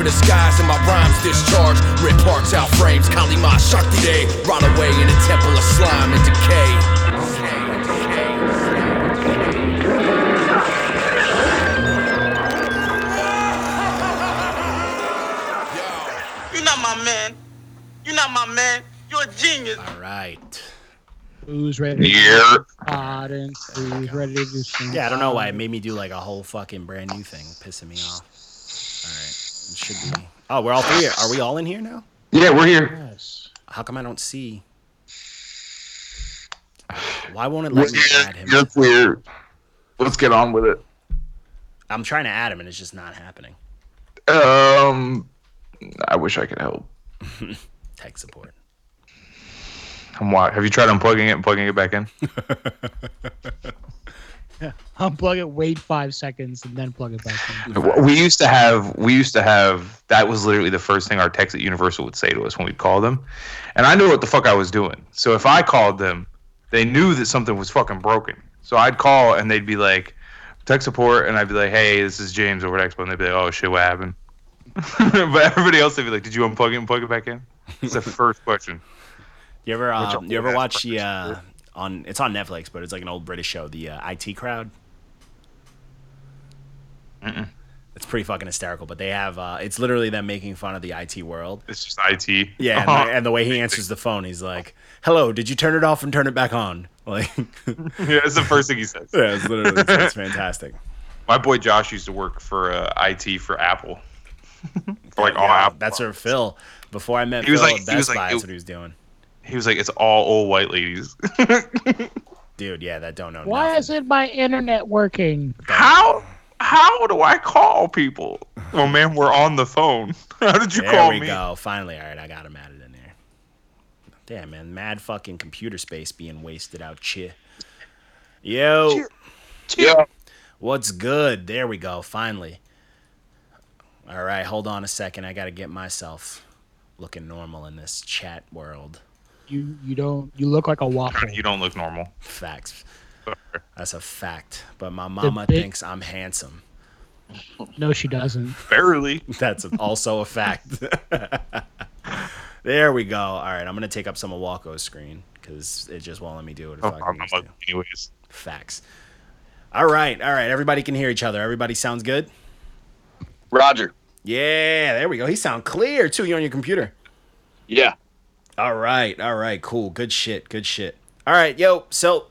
for the skies and my rhymes discharge. Rip parts out frames, Kalima Shakti Day. Run away in a temple of slime and decay. You're not my man. You're not my man. You're a genius. All right. Who's ready? Yeah. Pod who's ready to do some? Yeah, I don't know why it made me do like a whole fucking brand new thing, pissing me off. All right, it should be. Oh, we're all three. Are we all in here now? Yeah, we're here. Yes. How come I don't see? Why won't it let me add him? You're clear. Let's get on with it. I'm trying to add him and it's just not happening. Um, I wish I could help. Tech support. I'm wa- Have you tried unplugging it and plugging it back in? Unplug it, wait five seconds, and then plug it back in. We used to have, we used to have. That was literally the first thing our techs at Universal would say to us when we'd call them, and I knew what the fuck I was doing. So if I called them, they knew that something was fucking broken. So I'd call and they'd be like, tech support, and I'd be like, hey, this is James over at Expo, and they'd be like, oh shit, what happened? but everybody else would be like, did you unplug it and plug it back in? It's the first question. You ever um, you ever watch the uh, on? It's on Netflix, but it's like an old British show, the uh, IT Crowd. It's pretty fucking hysterical, but they have uh, it's literally them making fun of the IT world. It's just IT. Yeah, and, the, and the way he answers the phone, he's like, "Hello, did you turn it off and turn it back on?" Like, yeah, it's the first thing he says. Yeah, it's literally it's, it's fantastic. My boy Josh used to work for uh, IT for Apple. for like all Yeah, Apple. that's where Phil. Before I met He was Phil like- at he was like, Buy, that's what he was doing. He was like, it's all old white ladies. Dude, yeah, that don't know. Why nothing. isn't my internet working? how how do I call people? Well, man, we're on the phone. How did you There call me? There we go. Finally, all right, I got him added in there. Damn, man, mad fucking computer space being wasted out. Chi. Yo, Yeah. what's good? There we go. Finally. All right, hold on a second. I got to get myself looking normal in this chat world. You you don't you look like a waffle. You don't look normal. Facts. That's a fact. But my mama big- thinks I'm handsome. No, she doesn't. Barely. That's also a fact. there we go. All right, I'm gonna take up some of Walko's screen because it just won't let me do oh, it. If No I can problem. Anyways. Facts. All right, all right. Everybody can hear each other. Everybody sounds good. Roger. Yeah, there we go. He sound clear too. You on your computer? Yeah. All right, all right. Cool. Good shit. Good shit. All right, yo. So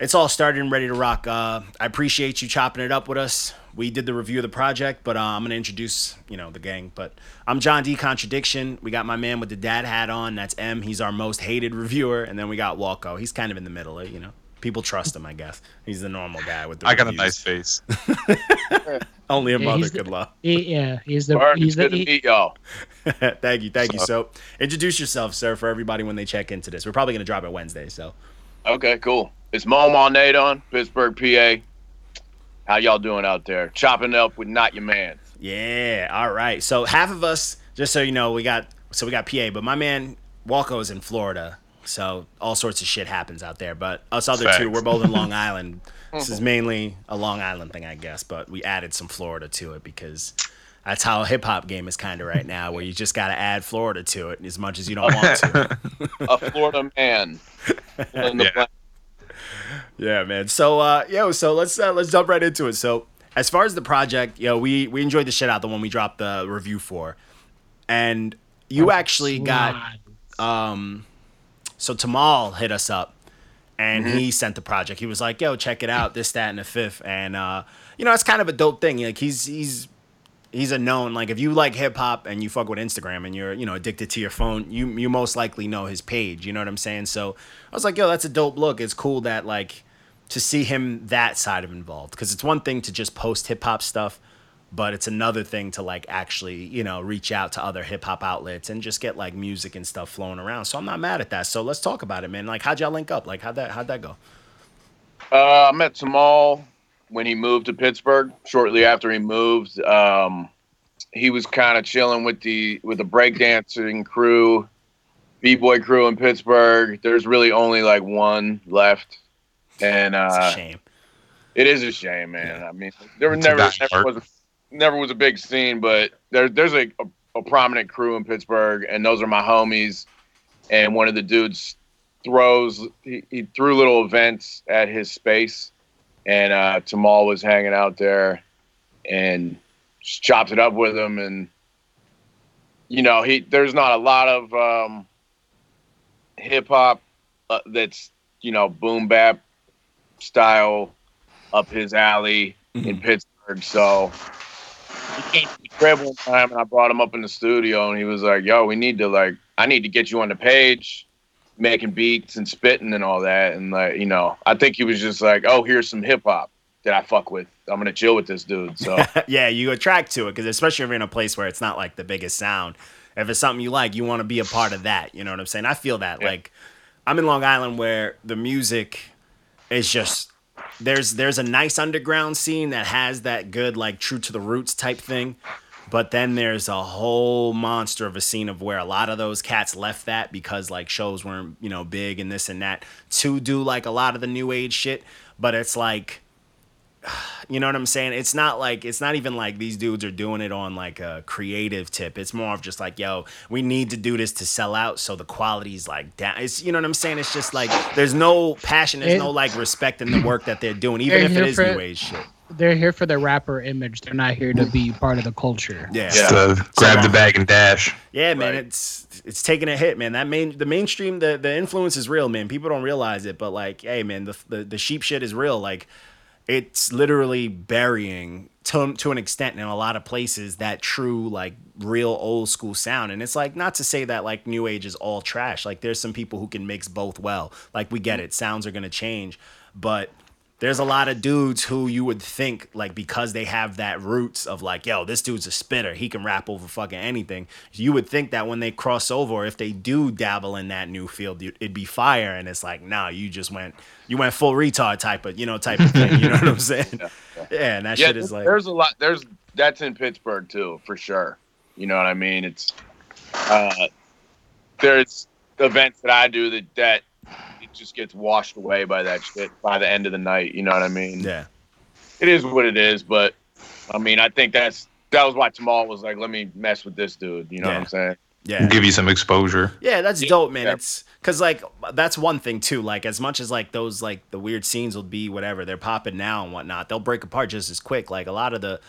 it's all started and ready to rock. Uh, I appreciate you chopping it up with us. We did the review of the project, but uh, I'm gonna introduce you know the gang. But I'm John D. Contradiction. We got my man with the dad hat on. That's M. He's our most hated reviewer, and then we got Walko. He's kind of in the middle. You know, people trust him. I guess he's the normal guy with the. I got a nice face. Only a Yeah, mother he's the- could love. He, yeah, he's the Word, he's it's the good to meet y'all. thank you, thank you. So- So, introduce yourself, sir, for everybody when they check into this. We're probably gonna drop it Wednesday, so Okay, cool. It's Momo Nadon, Pittsburgh, PA. How y'all doing out there? Chopping it up with not your man. Yeah. All right. So half of us, just so you know, we got so we got PA, but my man Walko's in Florida, so all sorts of shit happens out there. But us other two, we're both in Long Island. this is mainly a Long Island thing, I guess, but we added some Florida to it because that's how a hip hop game is kind of right now, where you just got to add Florida to it as much as you don't want to. A Florida man. Yeah. Yeah, man. So, uh, yo, so let's uh, let's jump right into it. So, as far as the project, yo, we we enjoyed the shit out the one we dropped the review for, and you actually got um, so Tamal hit us up, and he sent the project. He was like, "Yo, check it out, this, that, and the fifth. And uh, you know, it's kind of a dope thing. Like he's he's he's a known like if you like hip hop and you fuck with Instagram and you're you know addicted to your phone, you you most likely know his page. You know what I'm saying? So I was like, yo, that's a dope look. It's cool that like to see him that side of involved because it's one thing to just post hip hop stuff, but it's another thing to like actually you know reach out to other hip hop outlets and just get like music and stuff flowing around. So I'm not mad at that. So let's talk about it, man. Like how'd y'all link up? Like how'd that how'd that go? Uh, I met Tamal when he moved to Pittsburgh. Shortly after he moved, um, he was kind of chilling with the with the breakdancing crew, b boy crew in Pittsburgh. There's really only like one left, and It's uh, a shame. it is a shame, man. I mean, there It's a never never was a, never was a big scene, but there there's a, a a prominent crew in Pittsburgh, and those are my homies. And one of the dudes throws he, he threw little events at his space, and uh, Tamal was hanging out there, and chopped it up with him, and you know he there's not a lot of um, hip hop uh, that's you know boom bap style up his alley in Pittsburgh. So he came to the crib one time and I brought him up in the studio and he was like, Yo, we need to like I need to get you on the page, making beats and spitting and all that. And like, you know, I think he was just like, Oh, here's some hip hop that I fuck with. I'm gonna chill with this dude. So yeah, you attract to it because especially if you're in a place where it's not like the biggest sound. If it's something you like, you want to be a part of that. You know what I'm saying? I feel that. Yeah. Like, I'm in Long Island where the music is just there's there's a nice underground scene that has that good like true to the roots type thing. But then there's a whole monster of a scene of where a lot of those cats left that because like shows weren't, you know, big and this and that to do like a lot of the new age shit. But it's like you know what I'm saying? It's not like it's not even like these dudes are doing it on like a creative tip. It's more of just like, yo, we need to do this to sell out, so the quality's like down. It's you know what I'm saying? It's just like there's no passion, there's It- no like respect in the work that they're doing, even They're if it is for- new age shit. They're here for the rapper image. They're not here to be part of the culture. Yeah. Yeah. To grab the bag and dash. Yeah, man, Right. it's it's taking a hit, man. That main the mainstream the the influence is real, man. People don't realize it, but like, hey, man, the the, the sheep shit is real. Like, it's literally burying to to an extent in a lot of places that true like real old school sound. And it's like not to say that like new age is all trash. Like, there's some people who can mix both well. Like, we get mm. it, sounds are gonna change, but there's a lot of dudes who you would think like because they have that roots of like yo this dude's a spitter. He can rap over fucking anything. You would think that when they cross over or if they do dabble in that new field it'd be fire. And it's like nah you just went you went full retard type of you know type of thing. You know what i'm saying? Yeah, and that yeah, shit is like there's a lot there's that's in Pittsburgh too, for sure. You know what I mean? It's uh there's events that I do that that just gets washed away by that shit by the end of the night. You know what I mean? yeah It is what it is, but I mean, I think that's that was why Tamal was like, "Let me mess with this dude." You know Yeah. what I'm saying? yeah Give you some exposure. Yeah, that's Yeah, dope, man. yeah. It's because like that's one thing too. Like as much as like those like the weird scenes will be whatever they're popping now and whatnot, they'll break apart just as quick. Like a lot of the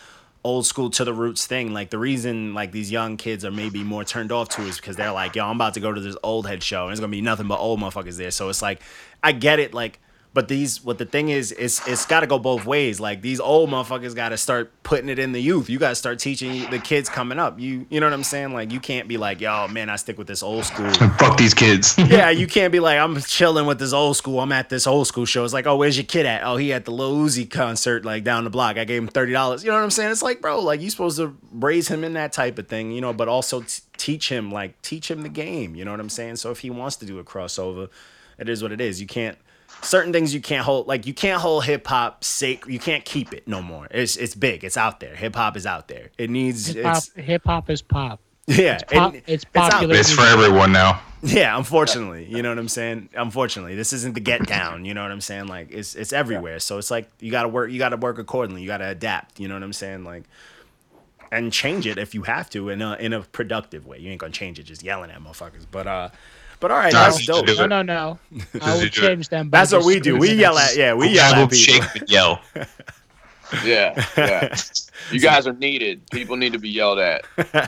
old school to the roots thing. Like the reason like these young kids are maybe more turned off to is because they're like, yo, I'm about to go to this old head show and it's gonna be nothing but old motherfuckers there. So it's like, I get it. Like. But these, what the thing is, it's it's got to go both ways. Like these old motherfuckers got to start putting it in the youth. You got to start teaching the kids coming up. You you know what I'm saying? Like you can't be like, yo, man, I stick with this old school Fuck these kids. yeah, you can't be like, I'm chilling with this old school. I'm at this old school show. It's like, oh, where's your kid at? Oh, he at the Lil Uzi concert, like down the block. I gave him thirty dollars. You know what I'm saying? It's like, bro, like you supposed to raise him in that type of thing, you know, but also t- teach him, like, teach him the game. You know what I'm saying? So if he wants to do a crossover, it is what it is. You can't certain things you can't hold like you can't hold hip hop sacred. You can't keep it no more. It's it's big. It's out there. Hip hop is out there. It needs Hip hop, it's hip hop is pop. yeah. pop- it- it's popular. there. it's for everyone now. Yeah, unfortunately, you know what I'm saying. Unfortunately, this isn't the get down. You know what I'm saying. Like it's it's everywhere. So it's like you gotta work. You gotta work accordingly. You gotta adapt. You know what I'm saying. Like and change it if you have to in a in a productive way. You ain't gonna change it just yelling at motherfuckers. But uh, but all right, that's dope. No, no, no. I will he do it? change them. That's what we do. We yell at at yeah, we yell at at 'em, people. shake, and yell. Yeah, yeah. you guys are needed. People need to be yelled at.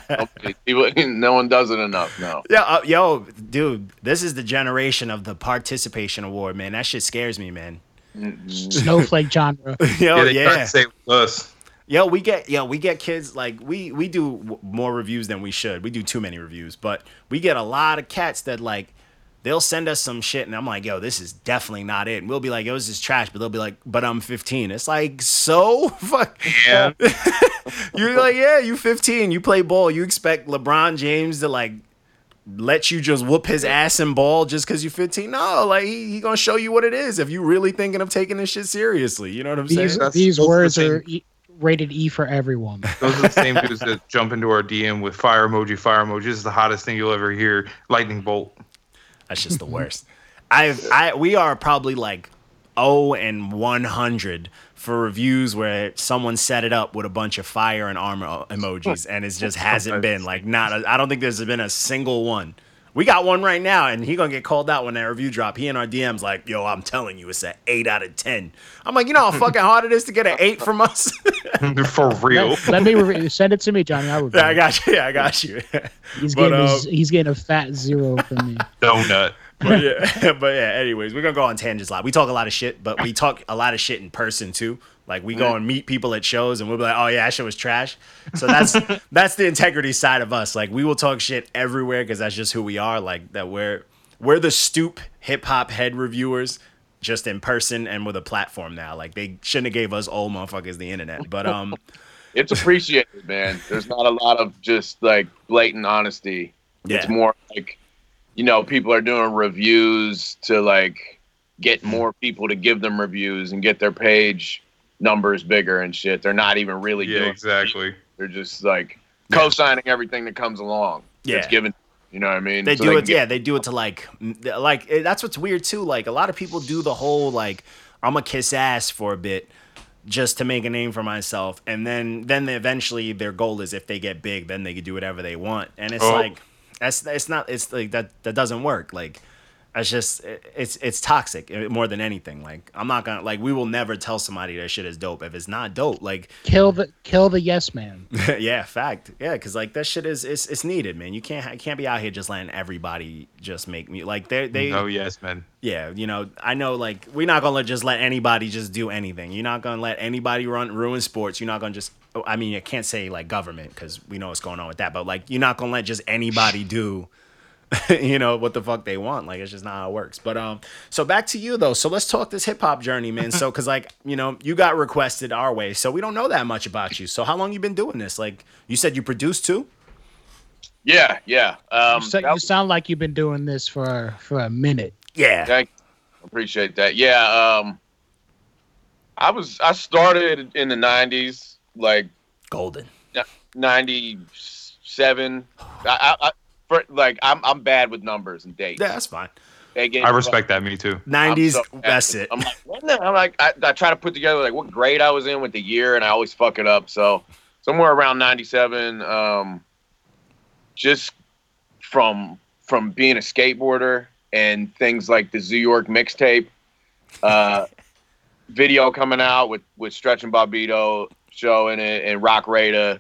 Nobody- People, no one does it enough. No. Yeah, uh, yo, dude, this is the generation of the participation award, man. That shit scares me, man. Snowflake genre. Yo, yeah, they yeah. tried to say with us. Yo, we get yo, we get kids like we we do w- more reviews than we should. We do too many reviews, but we get a lot of cats that like they'll send us some shit, and I'm like, yo, this is definitely not it. And we'll be like, yo, this is trash, but they'll be like, but I'm 15. It's like so fuck. Yeah. You're like, yeah, you 15. You play ball. You expect LeBron James to like let you just whoop his ass and ball just because you're 15? No, like he, he gonna show you what it is if you really thinking of taking this shit seriously. You know what I'm saying? These these those the words are rated E for everyone. Those are the same dudes that jump into our DM with fire emoji, fire emoji. This is the hottest thing you'll ever hear. Lightning bolt. That's just the worst. I I we are probably like 0 and 100 for reviews where someone set it up with a bunch of fire and armor emojis and it just hasn't been like not I I don't think there's been a single one. We got one right now and he going to get called out when that review drop. He and our DMs like, "Yo, I'm telling you it's an 8 out of 10." I'm like, "You know how fucking hard it is to get an 8 from us?" For real. Let, let me re- send it to me, Johnny. I yeah, I got you. Yeah, I got you. He's but, getting a um, z- he's getting a fat zero from me. Donut. but yeah, but yeah. Anyways, we're gonna go on tangents a lot. We talk a lot of shit, but we talk a lot of shit in person too. Like we go and meet people at shows, and we'll be like, "Oh yeah, that shit was trash." So that's that's the integrity side of us. Like we will talk shit everywhere because that's just who we are. Like that we're we're the stoop hip hop head reviewers, just in person and with a platform now. Like they shouldn't have gave us old motherfuckers the internet, but um, It's appreciated, man. There's not a lot of just like blatant honesty. yeah, It's more like, you know, people are doing reviews to like get more people to give them reviews and get their page numbers bigger and shit. They're not even really Yeah, doing exactly. They're just like co-signing everything that comes along. Yeah. It's given. You know what I mean? They So do can it, get- yeah. They do it to like, like eh, that's what's weird too. Like a lot of people do the whole like, I'm gonna kiss ass for a bit, just to make a name for myself, and then then they eventually their goal is if they get big, then they can do whatever they want, and it's Oh. like that's it's not it's like that that doesn't work. Like it's just it's it's toxic eh, more than anything. Like I'm not gonna like we will never tell somebody that shit is dope if it's not dope. Like Kill the kill the yes man. yeah, fact. Yeah, because like that shit is it's, it's needed, man. You can't ha- can't be out here just letting everybody just make me like they they Oh yes, man. yeah. You know, I know like we're not gonna just let anybody just do anything. You're not gonna let anybody run ruin sports. You're not gonna just. oh, I mean, you can't say like government because we know what's going on with that. But like, you're not gonna let just anybody do. you know what the fuck they want. Like it's just not how it works. But um so back to you though. So let's talk this hip-hop journey man. So because like you know you got requested our way. So we don't know that much about you. So how long you been doing this? Like you said you produced too? Yeah, yeah. Um, you, sa- that you was- sound like you've been doing this for for a minute. yeah. Thank appreciate that. Yeah, um I was I started in the nineties, like golden. ninety seven. I, I, I for, like I'm I'm bad with numbers and dates. yeah that's fine They I respect that. Me too. 90s so that's it I'm like, what the- I'm like I, I try to put together like what grade I was in with the year, and I always fuck it up. So somewhere around ninety seven, um, just from from being a skateboarder and things like the Zoo York mixtape, uh, video coming out with with Stretch and Bobbito show in it and Roc Raida.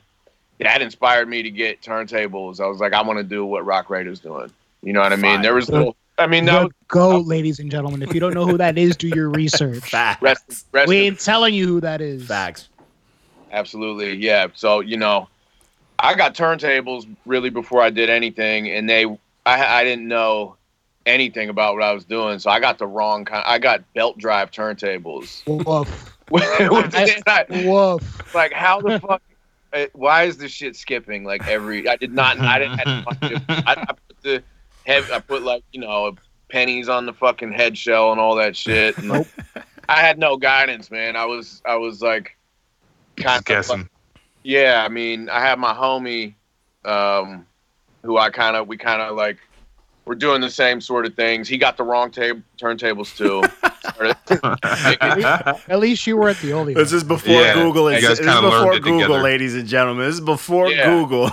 That inspired me to get turntables. I was like, I want to do what Roc Raida's doing. You know what I mean? Fire. There was little. I mean, The no. goat, ladies and gentlemen. If you don't know who that is, do your research. facts Rest, rest We ain't telling you who that is. facts Absolutely, yeah. So you know, I got turntables really before I did anything, and they, I, I didn't know anything about what I was doing, so I got the wrong kind. I got belt drive turntables. Woof. Which I- Woof. like, how the fuck? Eh, Why is this shit skipping like every? I did not. I didn't. Have to, I, I put the head. I put like you know pennies on the fucking head shell and all that shit. And Nope. I had no guidance, man. I was. I was like, kind Just of guessing. yeah, I mean, I have my homie, um, who I kind of, we kind of like, we're doing the same sort of things. He got the wrong tab- turntables too. At least you weren't the only one. This is before Yeah, Google. you This is before Google, together. ladies and gentlemen. This is before Yeah. Google.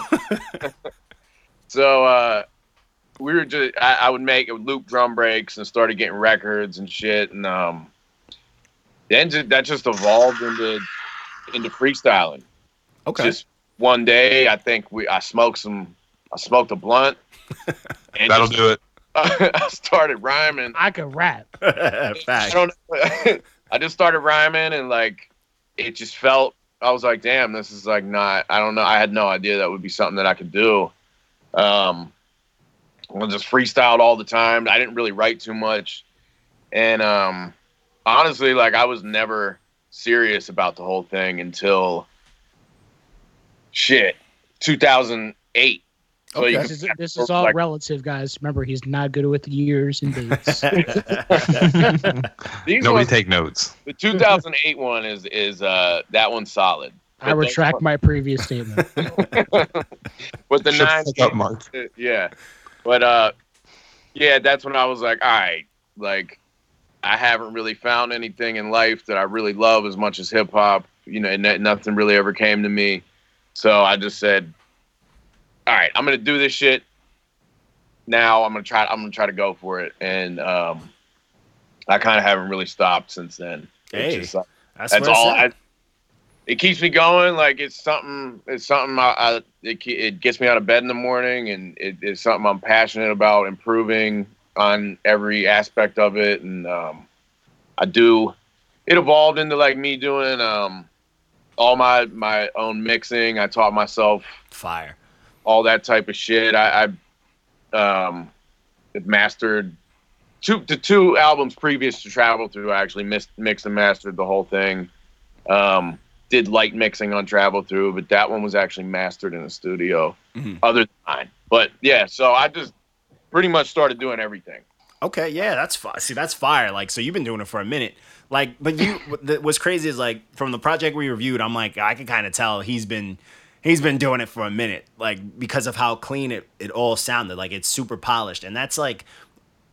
so uh, we were just, I, I would make, I loop drum breaks and started getting records and shit, and um, then that just evolved into into freestyling. okay. Just one day, I think we, I smoked some, I smoked a blunt, and That'll just, do it. I started rhyming. I could rap. I don't know. I just started rhyming and like it just felt I was like, damn, this is like not. I don't know. I had no idea that would be something that I could do. Um, I just freestyled all the time. I didn't really write too much, and um, honestly, like I was never serious about the whole thing until shit 2008. So Okay. you This is this is all like- relative, guys. Remember, he's not good with years and dates. these Nobody ones, take notes. the 2008 one is is uh that one's solid. I retract my previous statement. But the Shut nine up, Mark. yeah but uh yeah that's when i was like all right like i haven't really found anything in life that i really love as much as hip-hop you know and nothing really ever came to me so i just said all right i'm gonna do this shit. Now i'm gonna try i'm gonna try to go for it. And um i kind of haven't really stopped since then. Hey, just, like, That's, that's all. I, it keeps me going. Like it's something it's something I, I it, it gets me out of bed in the morning and it, it's something i'm passionate about improving on every aspect of it. And um i do it evolved into like me doing um all my my own mixing. I taught myself Fire. All that type of shit i i um mastered two the two albums previous to travel through i actually mixed mixed and mastered the whole thing um did light mixing on travel through but that one was actually mastered in the studio Mhm. other than mine but yeah so i just pretty much started doing everything Okay, yeah, that's fire. See, that's fire. Like, so you've been doing it for a minute. Like, but you, what's crazy is like from the project we reviewed, I'm like, I can kind of tell he's been, he's been doing it for a minute. Like because of how clean it it all sounded. Like it's super polished, and that's like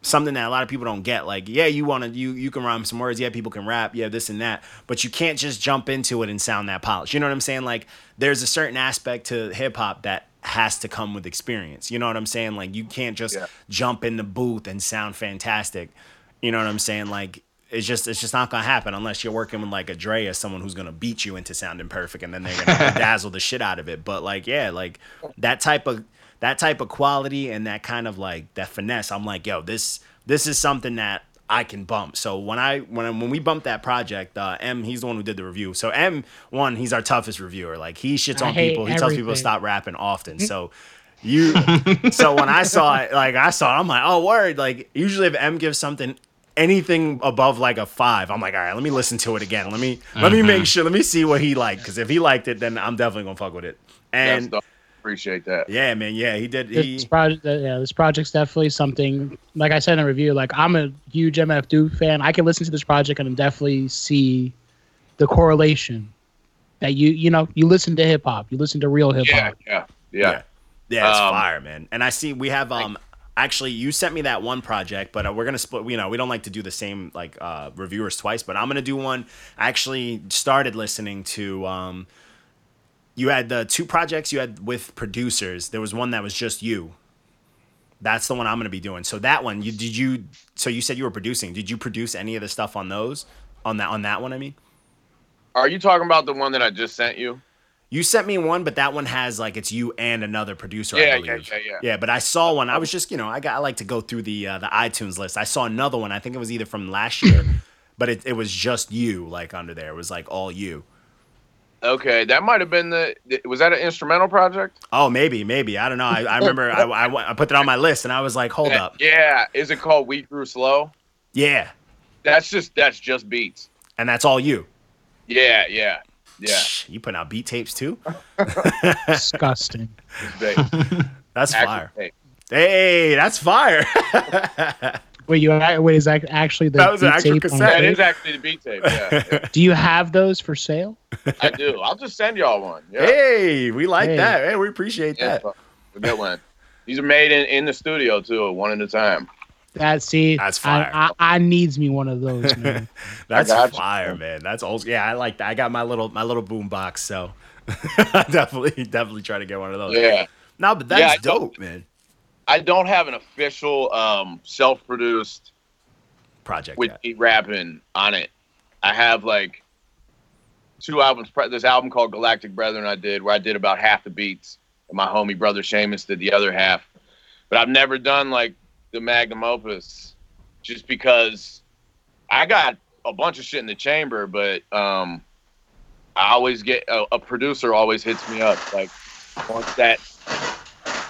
something that a lot of people don't get. Like, yeah, you want to, you you can rhyme some words. Yeah, people can rap. Yeah, this and that. But you can't just jump into it and sound that polished. You know what I'm saying? Like, there's a certain aspect to hip hop that has to come with experience. You know what I'm saying? Like, you can't just Yeah. jump in the booth and sound fantastic. You know what I'm saying? Like, it's just it's just not gonna happen unless you're working with like a Dre or someone who's gonna beat you into sounding perfect, and then they're gonna dazzle the shit out of it. But like, yeah, like that type of that type of quality and that kind of like that finesse. I'm like, yo, this this is something that I can bump. So when I when I, when we bumped that project, uh, M he's the one who did the review. So M one he's our toughest reviewer. Like he shits on hate people. He tells people to stop rapping often. So you so when I saw it, like I saw it, I'm like, oh word. Like usually if M gives something anything above like a five, I'm like, all right, let me listen to it again. Let me let me make sure, let me see what he liked. Cause if he liked it, then I'm definitely gonna fuck with it. And appreciate that yeah, man, yeah, he did. He This project, yeah, this project's definitely something. Like I said in the review, like I'm a huge MF Doom fan. I can listen to this project and definitely see the correlation that you you know you listen to hip hop, you listen to real hip yeah hop. yeah yeah Yeah, it's Um, fire, man. And I see we have um actually you sent me that one project, but uh, we're gonna split. You know, we don't like to do the same like uh, reviewers twice, but I'm gonna do one. I actually started listening to um. You had the two projects you had with producers. There was one that was just you. That's the one I'm gonna be doing. So that one, you did you? So you said you were producing. Did you produce any of the stuff on those? On that on that one, I mean. are you talking about the one that i just sent you You sent me one, but that one has like it's you and another producer. Yeah, I yeah, believe. yeah, yeah. Yeah, but I saw one. I was just, you know, I got I like to go through the uh, the iTunes list. I saw another one. I think it was either from last year, but it, it was just you like under there. It was like all you. okay that might have been the was that an instrumental project Oh, maybe, maybe I don't know. I, I remember I, I I put that on my list and I was like, hold up, yeah is it called we grew slow yeah, that's just that's just beats and that's all you. yeah yeah yeah Shh, You putting out beat tapes too? Disgusting. That's Actual fire. tape. Hey, that's fire. Wait, you wait? Is that actually the That was an beat actual tape cassette. that tape? is actually the beat tape yeah, yeah. Do you have those for sale? i do i'll just send y'all one yeah, hey, we like Hey. that. Hey, we appreciate yeah that. a good one these are made in, in the studio too one at a time That see, That's fire. I, I, I needs me one of those, man. That's you. fire, man. That's old. Yeah, I like that. I got my little my little boom box, so I definitely definitely try to get one of those. yeah No, but that's Yeah, dope, man. i don't have an official um self-produced Project. with that. me rapping on it. I have like two albums. This album called Galactic Brethren I did, where I did about half the beats, and my homie brother Seamus did the other half. But I've never done like the magnum opus, just because I got a bunch of shit in the chamber, but um, I always get a, a producer always hits me up like once that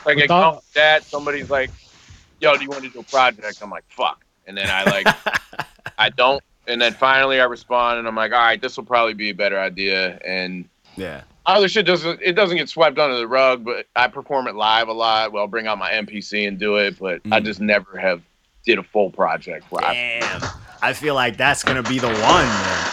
like I come that somebody's like, "Yo, do you want to do a project?" I'm like, "Fuck," and then I like I don't, and then finally I respond and I'm like, "All right, this will probably be a better idea," and yeah. Other shit doesn't it doesn't get swept under the rug, but I perform it live a lot. Well, I'll bring out my MPC and do it, but I Mm. just never have did a full project where I Damn. I feel like that's gonna be the one, man.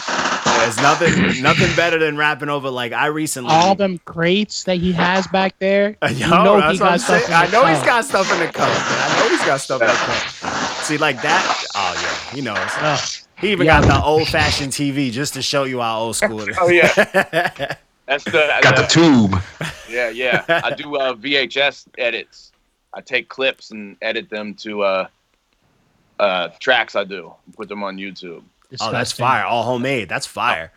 There's nothing nothing better than rapping over like I recently All them crates that he has back there. Yo, you know that's he what I'm got stuff. saying. in the I know he's trunk. got stuff in the cup, man. I know he's got stuff in the cup. See, like that. Oh yeah, he knows. Ugh. He even Yeah. got the old fashioned TV just to show you how old school it is. Oh, yeah. That's the, Got the the- tube. yeah yeah. I do uh, VHS edits. I take clips and edit them to uh, uh, tracks I do, put them on YouTube. oh, that's Disgusting. fire. All homemade. That's fire.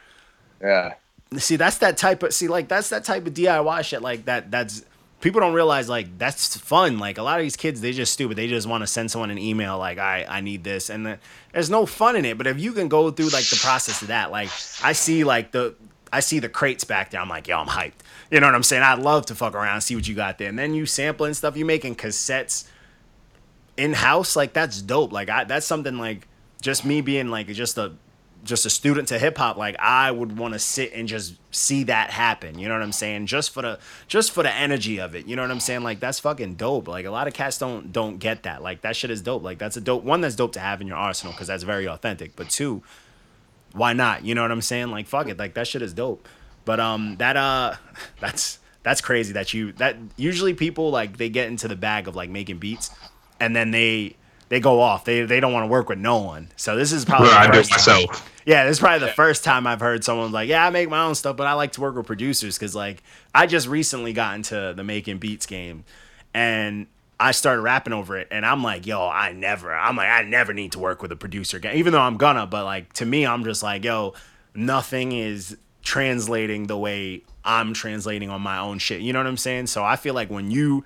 Yeah, See, that's that type of see, like that's that type of DIY shit. Like that. That's people don't realize like that's fun. Like a lot of these kids, they just stupid. They just want to send someone an email like, I I need this, and then there's no fun in it. But if you can go through like the process of that, like I see like the I see the crates back there. I'm like, yo, I'm hyped. You know what I'm saying? I'd love to fuck around, and see what you got there, and then you sampling stuff. You making cassettes in house. Like that's dope. Like I that's something like just me being like just a just a student to hip hop, like I would want to sit and just see that happen. You know what I'm saying? Just for the just for the energy of it. You know what I'm saying? Like that's fucking dope. Like a lot of cats don't don't get that. Like that shit is dope. Like that's a dope one that's dope to have in your arsenal because that's very authentic. But two, why not? You know what I'm saying? Like fuck it. Like that shit is dope. But um that uh that's that's crazy that you that usually people like they get into the bag of like making beats and then they they go off. They they don't want to work with no one. So this is probably I do it first time- yeah, this is probably the Yeah. first time I've heard someone like, yeah, I make my own stuff, but I like to work with producers because like I just recently got into the making beats game, and I started rapping over it, and I'm like, yo, I never, I'm like, I never need to work with a producer again, even though I'm gonna, but like to me, I'm just like, yo, nothing is translating the way I'm translating on my own shit. You know what I'm saying? So I feel like when you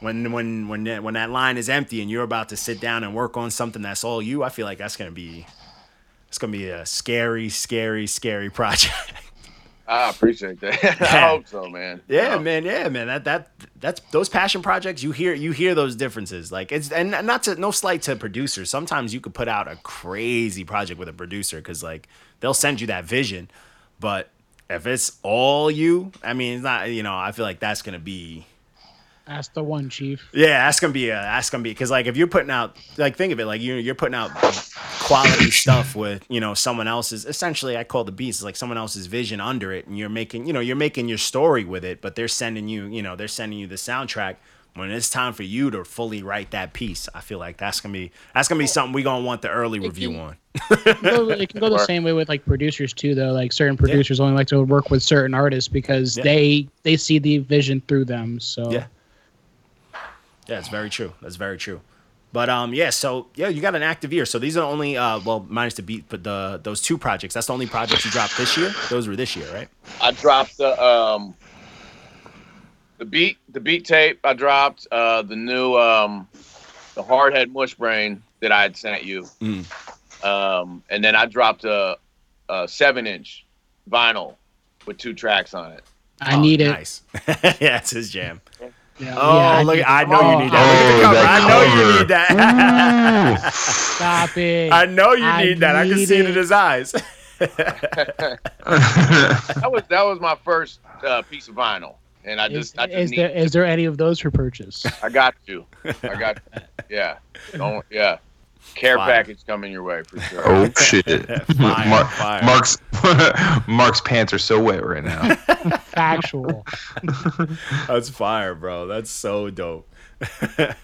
when when when that, when that line is empty and you're about to sit down and work on something that's all you, I feel like that's gonna be it's gonna be a scary, scary, scary project. I appreciate that. I hope so, man. yeah, man. Yeah, man. That that that's those passion projects. You hear you hear those differences. Like it's and not to no slight to producers. Sometimes you could put out a crazy project with a producer because like they'll send you that vision, but if it's all you, I mean, it's not. You know, I feel like that's gonna be That's the one, Chief. Yeah, that's gonna be a that's gonna be because like if you're putting out like think of it like you're you're putting out quality stuff with you know someone else's essentially I call the beats like someone else's vision under it and you're making you know you're making your story with it but they're sending you you know they're sending you the soundtrack when it's time for you to fully write that piece I feel like that's gonna be that's gonna be something we gonna want the early review can- on It can go- it can go the same way with like producers too, though. Like certain producers only like to work with certain artists because Yeah. they they see the vision through them. So Yeah. Yeah, it's very true. That's very true. But um, yeah. So yeah, you got an active year. So these are only uh, well, minus the beat, but the those two projects. That's the only projects you dropped this year. Those were this year, right? I dropped the um the beat the beat tape. I dropped uh the new um the hardhead mush brain that I had sent you. Mm. Um and then I dropped a, a seven inch vinyl with two tracks on it. I Oh, need it. Nice. yeah, it's his jam. Yeah, Oh, yeah, look! need I it. know you Oh, need that. Look at the Oh, cover. I know you need that. Ooh. Stop it. I know you I need that. I can need see it in his eyes. That was that was my first uh, piece of vinyl. And I is, just I just is need there is there any of those for purchase? I got you. I got yeah. Don't yeah. Care Fire. package coming your way for sure. oh shit! Fire, Mark, fire. Mark's Mark's pants are so wet right now. Factual. That's fire, bro. That's so dope. the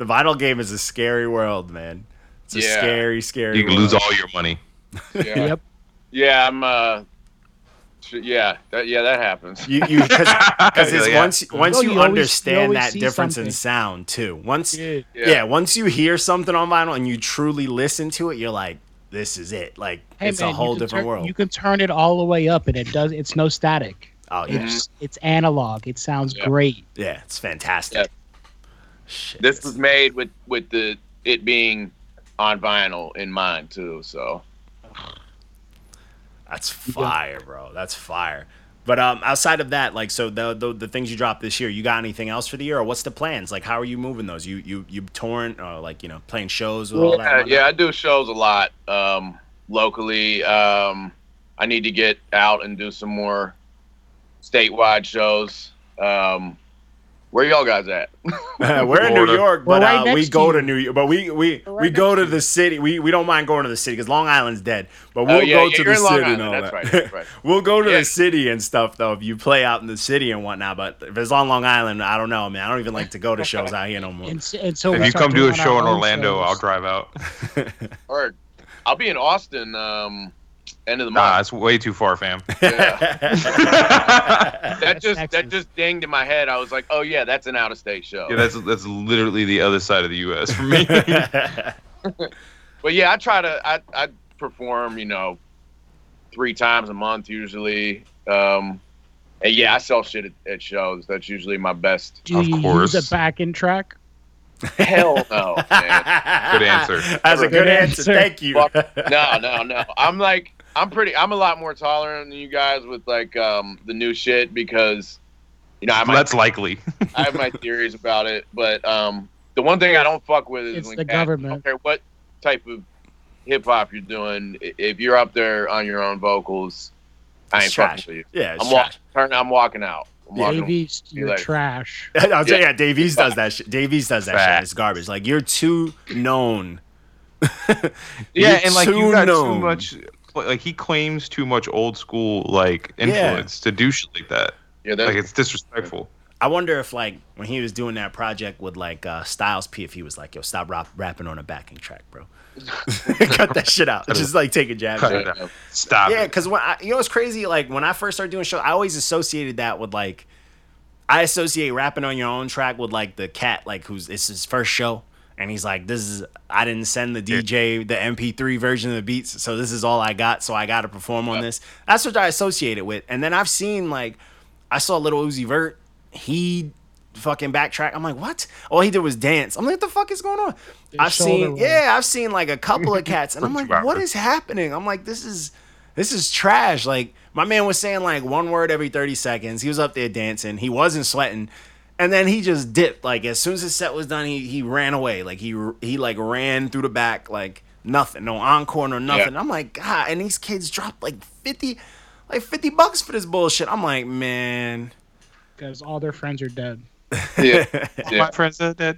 vinyl game is a scary world, man. It's a Yeah. scary, scary. You can world. lose all your money. Yeah. Yep. Yeah, I'm. Uh, sh- yeah, that, yeah, that happens. You you because it's Yeah. once once you, you always- understand always that see difference in sound too. Once yeah. Yeah. once you hear something on vinyl and you truly listen to it, you're like, this is it. Like Hey, it's man, a whole different turn- world. You can turn it all the way up, and it does. It's no static. oh yeah, It's it's analog. It sounds Yeah. great. yeah, it's fantastic. Yeah. Shit. This was made with with the it being on vinyl in mind too. So That's fire, bro. That's fire. But um, outside of that, like, so the, the the things you dropped this year, you got anything else for the year, or what's the plans? Like, how are you moving those? You you you touring, or like you know, playing shows with all that? Yeah, yeah, I do shows a lot um, locally. Um, I need to get out and do some more statewide shows. Um, where y'all guys at? We're in New York, but uh, next we go you. to New York. But we we We're we go to to the city. We we don't mind going to the city because Long Island's dead. But we'll Oh, yeah, go yeah, to you're the in Long city and Island. all That's that. right, that's right. we'll go to Yeah. the city and stuff though. If you play out in the city and whatnot, but if it's on Long Island, I don't know, man. I don't even like to go to shows out here no more. And, and so If you come do a show in Orlando, shows. I'll drive out. or I'll be in Austin um, end of the Nah, month. it's way too far, fam. that That's just that just dinged in my head. I was like, oh yeah, that's an out of state show. Yeah, that's that's literally the other side of the U.S. for me. But yeah, I try to I I perform, you know, three times a month usually. Um, and yeah, I sell shit at, at shows. That's usually my best. Do Of you course. use a backing track? Hell no, man. Good answer. That's a good, Good answer. answer. Thank you. Fuck, no, no, no. I'm like I'm pretty. I'm a lot more tolerant than you guys with like um the new shit because you know I might that's likely. I have my theories about it, but um, the one thing I don't fuck with is It's when the cats- I government. don't care what type of hip hop you're doing. If you're up there on your own vocals, I ain't It's fucking trash. with you. Yeah, it's I'm trash. walking. I'm walking out. I'm walking Dave East, you're later. trash. I'll tell you, Yeah. yeah, Dave East does that shit. Dave East does that shit. It's garbage. Like you're too known. yeah, You're and like you got known. too much. Like he claims too much old school like influence to do shit like that. Yeah, that's, Like it's disrespectful. I wonder if like when he was doing that project with like uh, Styles P, if he was like, "Yo, stop rap- rapping on a backing track, bro. Cut that shit out. Just like take a jab." Cut it it. out. Stop. Yeah, because when I, you know what's crazy, like when I first started doing shows, I always associated that with like, I associate rapping on your own track with like the cat, like who's it's his first show, and he's like, "This is I didn't send the DJ the MP3 version of the beats, so this is all I got, so I got to perform on this." That's what I associate it with, and then I've seen like, I saw Little Uzi Vert, he fucking backtrack. I'm like, what? All he did was dance. I'm like, what the fuck is going on? I've seen, roll. yeah, I've seen like a couple of cats, and I'm like, two what hours. is happening? I'm like, this is this is trash. Like my man was saying like one word every 30 seconds. He was up there dancing. He wasn't sweating. And then he just dipped. Like as soon as his set was done, he he ran away. Like he he like ran through the back like nothing. No encore, no nothing. Yeah. I'm like, God, and these kids dropped like 50 like 50 bucks for this bullshit. I'm like, man. Because all their friends are dead. yeah. My yeah. friend said that.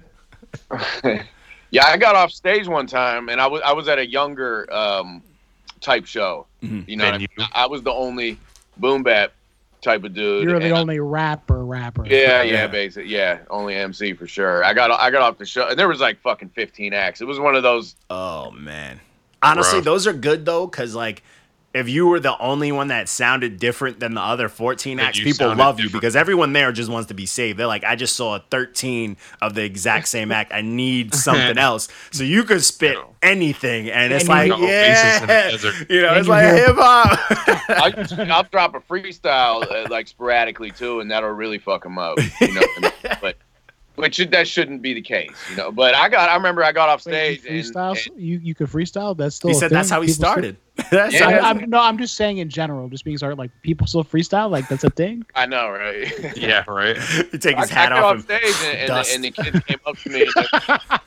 yeah, I got off stage one time, and I was I was at a younger um, type show. Mhm. You know, what I, Venue. mean? I was the only boom bap type of dude. You're the and- only rapper rapper. Yeah, yeah, Yeah. basic. Yeah, only MC for sure. I got I got off the show, and there was like fucking 15 acts. It was one of those. Oh man. Honestly, Bruh. those are good though, because like if you were the only one that sounded different than the other 14 acts, people sounded love you because everyone there just wants to be saved. They're like, I just saw 13 of the exact same act. I need something else. So you could spit anything, and it's And like, you- Couple faces in the yeah, you know, it's like hip hop. I, I'll drop a freestyle uh, like sporadically too, and that'll really fuck them up. You know, but which that shouldn't be the case, you know. But I got I remember I got off Wait, stage you freestyle? and you you could freestyle? That's still. he said thing? that's how he People still- started. That's Yeah. I, I'm, no, I'm just saying in general, just being started like people still freestyle, like that's a thing. I know, right? Yeah, right. he take I, his I hat got off off stage and, and, dust. the, and the kids came up to me and they're,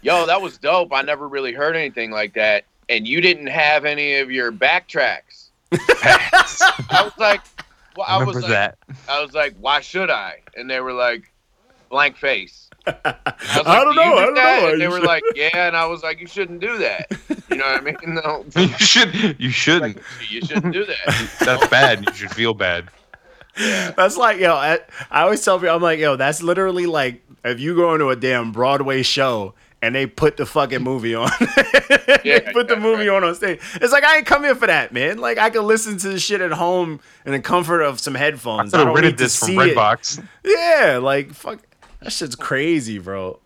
yo, that was dope. I never really heard anything like that. And you didn't have any of your backtracks. I was like, well, I, I was like, that. I was like, why should I? And they were like, blank face. I, was I don't "Do you know, I do don't that?" know. And they were like, yeah. And I was like, you shouldn't do that. You know what I mean? No, You should. You shouldn't. you shouldn't do that. That's bad. You should feel bad. That's like, yo, I, I always tell people, I'm like, yo, that's literally like if you go into a damn Broadway show and they put the fucking movie on. they Yeah, put the movie right. on on stage. It's like I ain't come here for that, man. Like I can listen to this shit at home in the comfort of some headphones. I, I could don't rented need to this from see it. Redbox. Yeah, like fuck, that shit's crazy, bro.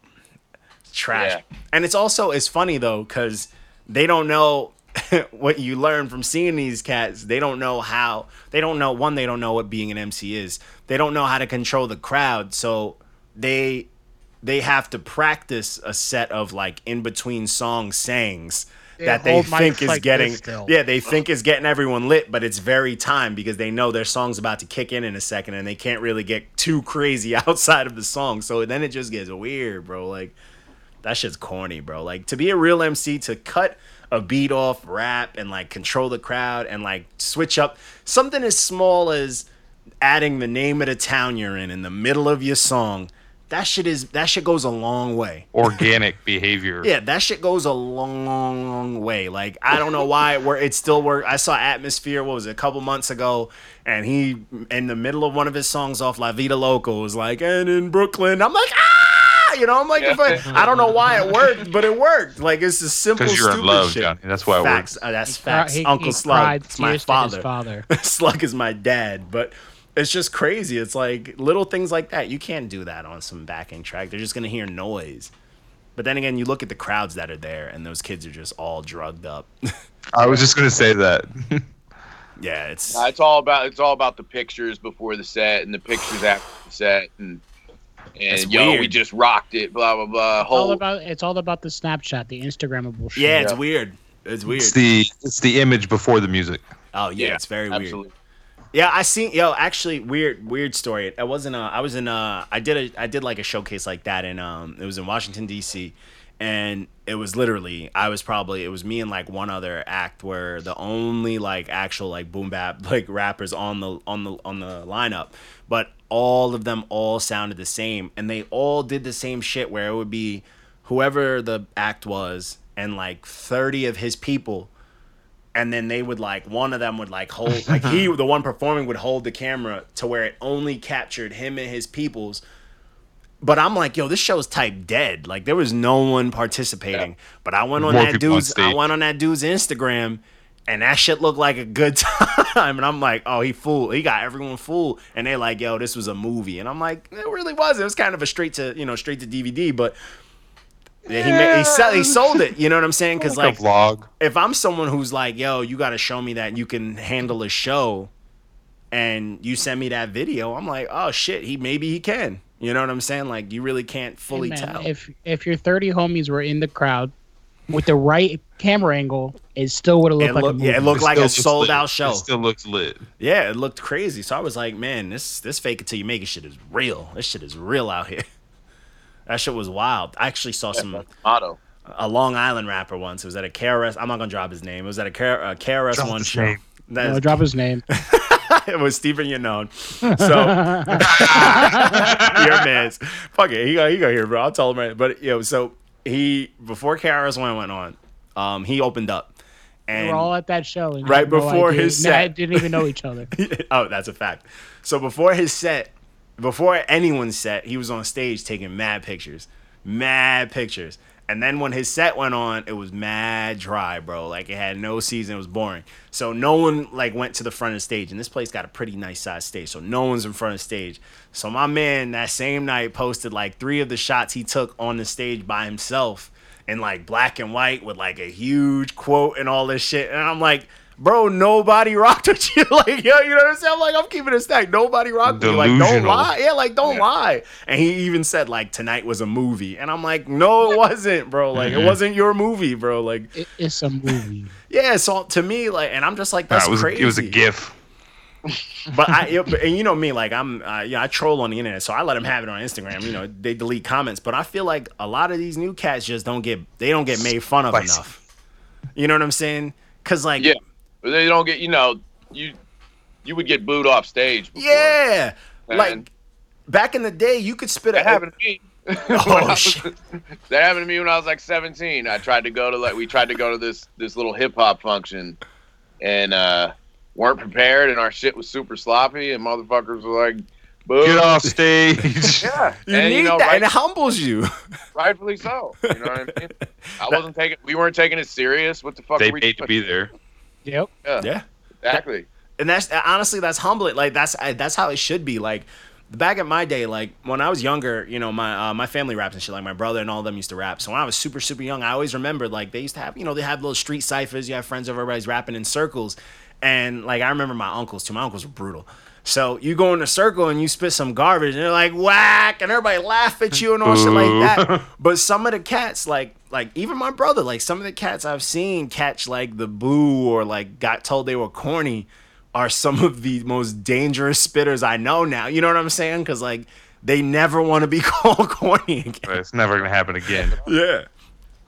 Trash. Yeah. And it's also it's funny though because they don't know what you learn from seeing these cats. They don't know how. They don't know one. They don't know what being an MC is. They don't know how to control the crowd. So they they have to practice a set of like in between song sayings that they think is like getting yeah they think is getting everyone lit but it's very timed because they know their song's about to kick in in a second and they can't really get too crazy outside of the song. So then it just gets weird bro. Like that shit's corny bro. Like to be a real mc to cut a beat off rap and like control the crowd and like switch up something as small as adding the name of the town you're in in the middle of your song that shit is that shit goes a long way Organic behavior. yeah, that shit goes a long, long way. Like I don't know why it. It still work. I saw Atmosphere. What was it? A couple months ago, and he in the middle of one of his songs off La Vida Loco was like, "And in Brooklyn," I'm like, ah, you know, I'm like, if I, I don't know why it worked, but it worked. Like it's a simple, Because you're stupid in love, shit. Johnny. That's why it Facts. works. Uh, that's He cri- facts. he- Uncle he Slug. It's my tears to his father. father. Slug is my dad, but it's just crazy. It's like little things like that. You can't do that on some backing track. They're just gonna hear noise. But then again, you look at the crowds that are there, and those kids are just all drugged up. I was just gonna say that. yeah, it's Nah, it's all about it's all about the pictures before the set and the pictures after the set and That's and yo, we just rocked it. Blah blah blah. It's all about it's all about the Snapchat, the Instagrammable shit. yeah, it's Yeah. weird. It's weird. it's the it's the image before the music. oh yeah, Yeah, it's very weird. Yeah, I seen yo actually weird weird story. I wasn't uh I was in uh I did a I did like a showcase like that in um it was in Washington DC and it was literally I was probably it was me and like one other act where the only like actual like boom bap like rappers on the on the on the lineup but all of them all sounded the same and they all did the same shit where it would be whoever the act was and like 30 of his people and then they would like one of them would like hold like he the one performing would hold the camera to where it only captured him and his peoples. But i'm like yo this show's type dead. Like there was no one participating. Yeah. but i went on More that people on dude's i went on that dude's instagram and that shit looked like a good time. And i'm like oh he fooled. He got everyone fooled. And they're like yo this was a movie. And i'm like it really was it was kind of a straight to you know straight to dvd but yeah, he, ma- he, sell- he sold it. You know what I'm saying? Because like, a vlog. if I'm someone who's like, yo, you got to show me that you can handle a show, and you send me that video, I'm like, oh shit, he maybe he can. You know what I'm saying? Like, you really can't Hey, fully man, tell. If if your 30 homies were in the crowd with the right camera angle, it still would have looked It like look- a movie. yeah, it looked like a sold lit. out show. It still looks lit. yeah, it looked crazy. So I was like, man, this this fake it till you make it shit is real. This shit is real out here. That shit was wild. I actually saw some That's motto. a Long Island rapper once. It was at a KRS. I'm not gonna drop his name. It was at a K- uh, KRS Drop one his show. name. That No, is- drop his name. it was Stephen Yanone. So your man's fuck it. He got he go here, bro. I'll tell him right. But yo, so he before KRS One went on, um, he opened up. And We And were all at that show. And Right no before idea- his nah, set. didn't even know each other. oh, that's a fact. So before his set, before anyone's set, he was on stage taking mad pictures, mad pictures. And then when his set went on, it was mad dry, bro. Like it had no season, it was boring. So no one like went to the front of the stage, and this place got a pretty nice size stage, so no one's in front of stage. So my man that same night posted like three of the shots he took on the stage by himself in like black and white with like a huge quote and all this shit. And I'm like, bro, nobody rocked with you. like, yo, you know what I'm saying? I'm like, I'm keeping it stacked. Nobody rocked with you. Like, don't lie. Yeah, like, don't Yeah. lie. And he even said, like, tonight was a movie. And I'm like, no, it wasn't, bro. Like, it Mhm. wasn't your movie, bro. Like, It, it's a movie. yeah, so to me, like, and I'm just like, Nah, that's it was crazy. it was a gif. But I, you know, and you know me, like I'm, uh, yeah, I troll on the internet, so I let them have it on Instagram. You know, they delete comments, but I feel like a lot of these new cats just don't get, they don't get made fun of Spicy. enough. You know what I'm saying? Cause like, Yeah. But they don't get you know you you would get booed off stage. Before. yeah, And like back in the day, you could spit that a. happened to me. Oh, When I was- shit. that happened to me when I was like 17. I tried to go to like we tried to go to this this little hip hop function, and uh weren't prepared, and our shit was super sloppy, and motherfuckers were like, "Boo!" Get off stage. Yeah, You and need you know, that, right- and it humbles you. rightfully so. You know what I mean? I wasn't taking. We weren't taking it serious. What the fuck? they were we paid to be there. Yep. Yeah, yeah. exactly. and that's honestly that's humbling. Like that's that's how it should be. Like back in my day like when i was younger you know my uh, my family raps and shit. Like my brother and all of them used to rap. So when i was super super young i always remembered like they used to have you know they have little street ciphers. You have friends over everybody's rapping in circles. And like i remember my uncles too. My uncles were brutal So you go in a circle and you spit some garbage, and they're like whack, and everybody laugh at you and all shit like that. But some of the cats, like like even my brother, like some of the cats I've seen catch like the boo or like got told they were corny, are some of the most dangerous spitters I know now. You know what I'm saying? Because like they never want to be called corny again. It's never gonna happen again. Yeah.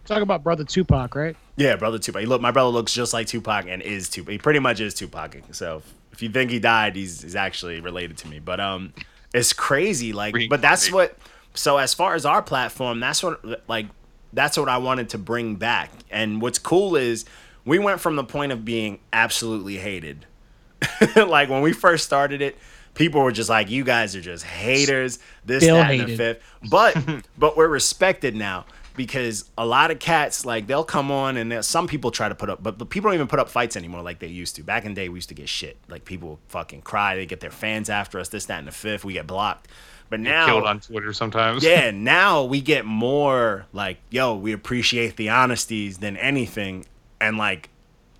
Talk about brother Tupac, right? Yeah, brother Tupac. He Look, my brother looks just like Tupac and is Tupac. He pretty much is Tupac. So if you think he died, he's, he's actually related to me. But um, it's crazy. Like, but that's what. So as far as our platform, that's what like that's what I wanted to bring back. And what's cool is we went from the point of being absolutely hated. like when we first started it, people were just like, "You guys are just haters." This, Still that, and the fifth. But but we're respected now because a lot of cats like they'll come on and some people try to put up, but, but people don't even put up fights anymore like they used to. Back in the day, we used to get shit. Like people fucking cry, they get their fans after us. This, that, and the fifth. We get blocked. But now, Killed on Twitter sometimes. yeah, now we get more like, yo, we appreciate the honesties than anything. And like,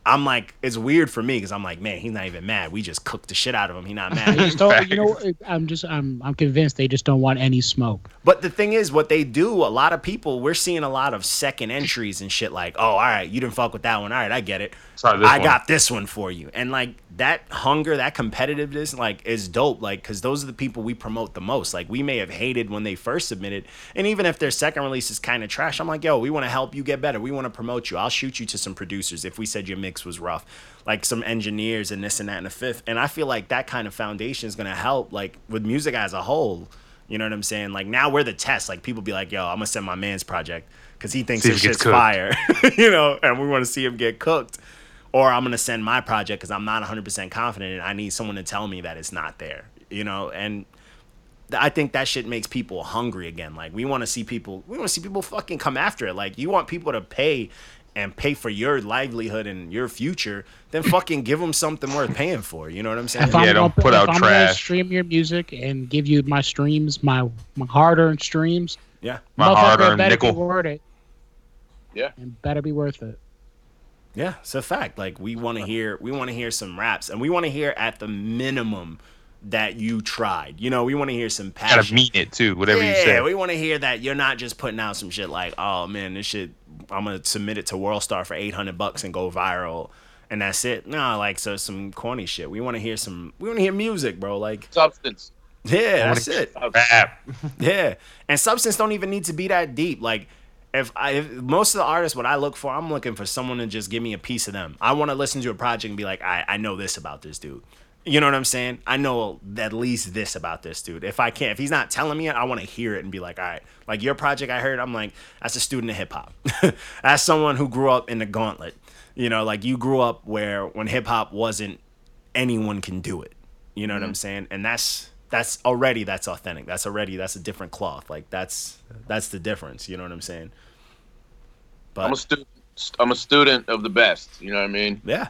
I'm like, it's weird for me because I'm like, man, he's not even mad. We just cooked the shit out of him. He not mad. just you know, I'm just, I'm, I'm convinced they just don't want any smoke. but the thing is, what they do, a lot of people, we're seeing a lot of second entries and shit like, oh, all right, you didn't fuck with that one. All right, I get it. Sorry, this I one. got this one for you. And like that hunger, that competitiveness, like is dope. Like, cause those are the people we promote the most. Like we may have hated when they first submitted. And even if their second release is kind of trash, I'm like, yo, we want to help you get better. We want to promote you. I'll shoot you to some producers if we said your was rough. Like some engineers and this and that and the fifth. And I feel like that kind of foundation is gonna help like with music as a whole. You know what I'm saying? Like now we're the test. Like people be like, yo, I'm gonna send my man's project because he thinks See if his shit's cooked. fire. you know, and we want to see him get cooked or I'm gonna send my project because I'm not 100% confident and I need someone to tell me that it's not there, you know. And I think that shit makes people hungry again. Like we want to see people, we want to see people fucking come after it. Like you want people to pay and pay for your livelihood and your future, then fucking give them something worth paying for. You know what I'm saying? If I'm Yeah, gonna, don't put if out I'm gonna trash. stream your music and give you my streams, my my hard-earned streams, Yeah, My hard-earned nickel. be worth it. Yeah. and better be worth it. yeah, it's a fact. Like we want to hear, we want to hear some raps, and we want to hear at the minimum that you tried. You know, we want to hear some passion. Gotta mean it too. Whatever yeah, you say. Yeah, we want to hear that you're not just putting out some shit like, oh man, this shit, I'm gonna submit it to WorldStar for 800 bucks and go viral, and that's it. No, like so some corny shit. We want to hear some. We want to hear music, bro. Like, Substance. yeah, that's it. Rap. Yeah, and substance don't even need to be that deep. Like, if I if most of the artists, what I look for, I'm looking for someone to just give me a piece of them. I want to listen to a project and be like, I I know this about this dude. You know what I'm saying? I know at least this about this dude. If I can't, if he's not telling me it, I want to hear it and be like, all right, like your project I heard, I'm like, that's a student of hip hop. that's someone who grew up in the gauntlet. You know, like you grew up where when hip hop wasn't anyone can do it. You know what I'm mm-hmm. saying? And that's that's already that's authentic. That's already that's a different cloth. Like that's that's the difference. You know what I'm saying? But I'm a student. I'm a student of the best. You know what I mean? yeah,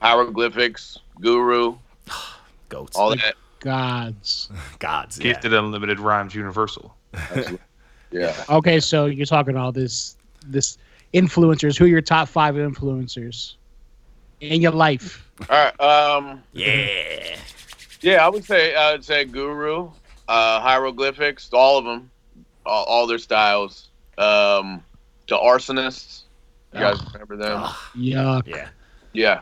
Hieroglyphics, Guru, goats, all that. Gods. gods. Yeah. Gifted unlimited rhymes universal. Yeah. Okay, so you're talking all this this influencers. Who are your top five influencers in your life? All right. Um. Yeah. Yeah, I would say I would say Guru, uh, hieroglyphics, all of them, all, all their styles. Um, to arsonists, you guys remember them? Ugh, Yuck. yeah. Yeah.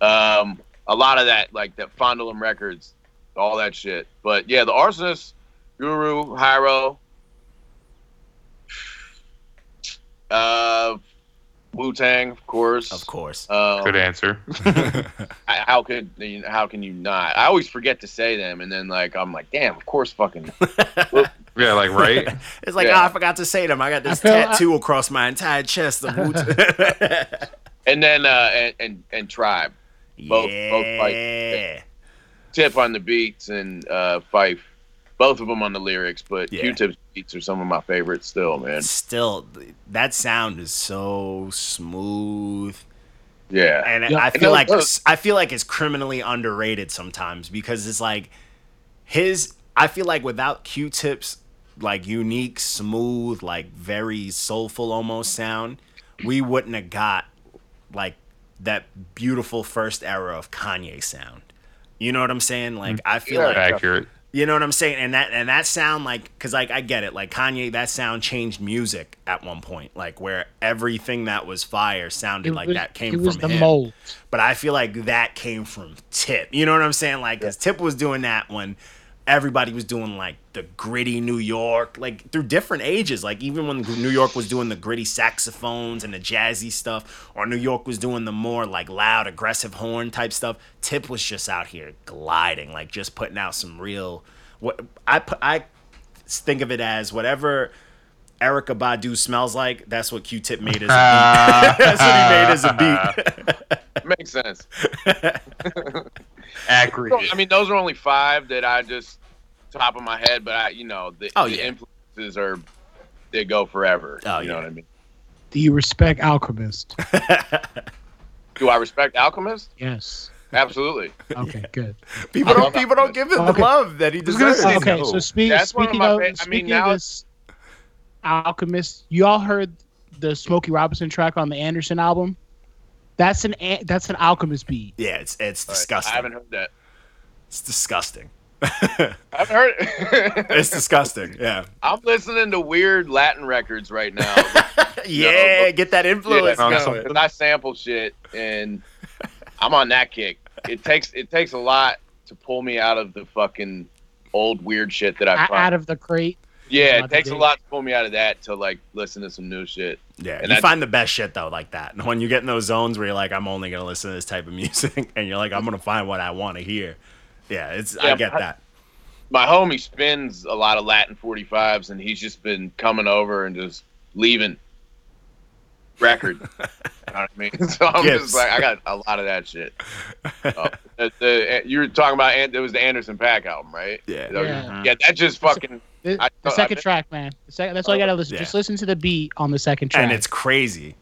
Um, a lot of that, like that Fondle 'Em Records, all that shit. But yeah, the arsonists, Guru, Hiero, uh, Wu Tang, of course. Of course. Um, Good answer. I- how could how can you not? I always forget to say them, and then like I'm like, damn, of course, fucking. yeah, like right. It's like Yeah. oh, I forgot to say them. I got this I feel- tattoo across my entire chest. Of Wu- Tang. and then uh, and, and and Tribe, Both- both fight. yeah. Tip on the beats, and uh, Phife, both of them on the lyrics. But Yeah. Q-Tip's beats are some of my favorites still, man. Still, that sound is so smooth. Yeah. and Yeah. I feel like I feel like it's criminally underrated sometimes because it's like his. I feel like without Q-Tips, like unique, smooth, like very soulful almost sound, we wouldn't have got like that beautiful first era of Kanye sound. You know what I'm saying? Like I feel Yeah. like Accurate. you know what I'm saying, and that and that sound like because like I get it, like Kanye, that sound changed music at one point, like where everything that was fire sounded like was, that came it was from the him. mold. But I feel like that came from Tip. You know what I'm saying? Like, cause Tip was doing that when everybody was doing like the gritty New York, like through different ages. Like even when New York was doing the gritty saxophones and the jazzy stuff, or New York was doing the more like loud, aggressive horn type stuff. Tip was just out here gliding, like just putting out some real. What I put, I think of it as whatever. Erykah Badu smells like. That's what Q-Tip made as a beat. that's what he made as a beat. Makes sense. Accurate. I mean, those are only five that I just top of my head, but I, you know, the, Oh, the yeah. influences are they go forever. Oh, you know what I mean? Do you respect Alchemist? Do I respect Alchemist? yes. Absolutely. Okay, good. People I don't people don't give him the Okay. love that he deserves. say Okay, no. so speak, That's one of speaking my of, fa- I mean, speaking now of this Alchemist, you all heard the Smokey Robinson track on the Anderson album? That's an that's an Alchemist beat. Yeah, it's it's All right, disgusting. I haven't heard that. It's disgusting. I haven't heard it. It's disgusting. Yeah. I'm listening to weird Latin records right now. Yeah, but- get that influence Yeah, going. Because I sample shit and I'm on that kick. It takes it takes a lot to pull me out of the fucking old weird shit that I O- find. Out of the crate. yeah, it takes a lot to pull me out of that to like listen to some new shit. Yeah, And you that's- find the best shit though, like that. And when you get in those zones where you're like, I'm only gonna listen to this type of music, and you're like, I'm gonna find what I want to hear. Yeah, it's I get but- that. My homie spins a lot of Latin 45s, and he's just been coming over and just leaving record. you know I mean? So I'm Gifts. just like, I got a lot of that shit. Uh, the, the, you were talking about it was the Anderson .Paak album, right? Yeah. Is that what you- Yeah. yeah, that just fucking. The, I- the I- second track, man. The second, that's all you gotta listen. Yeah. Just listen to the beat on the second track. and it's crazy.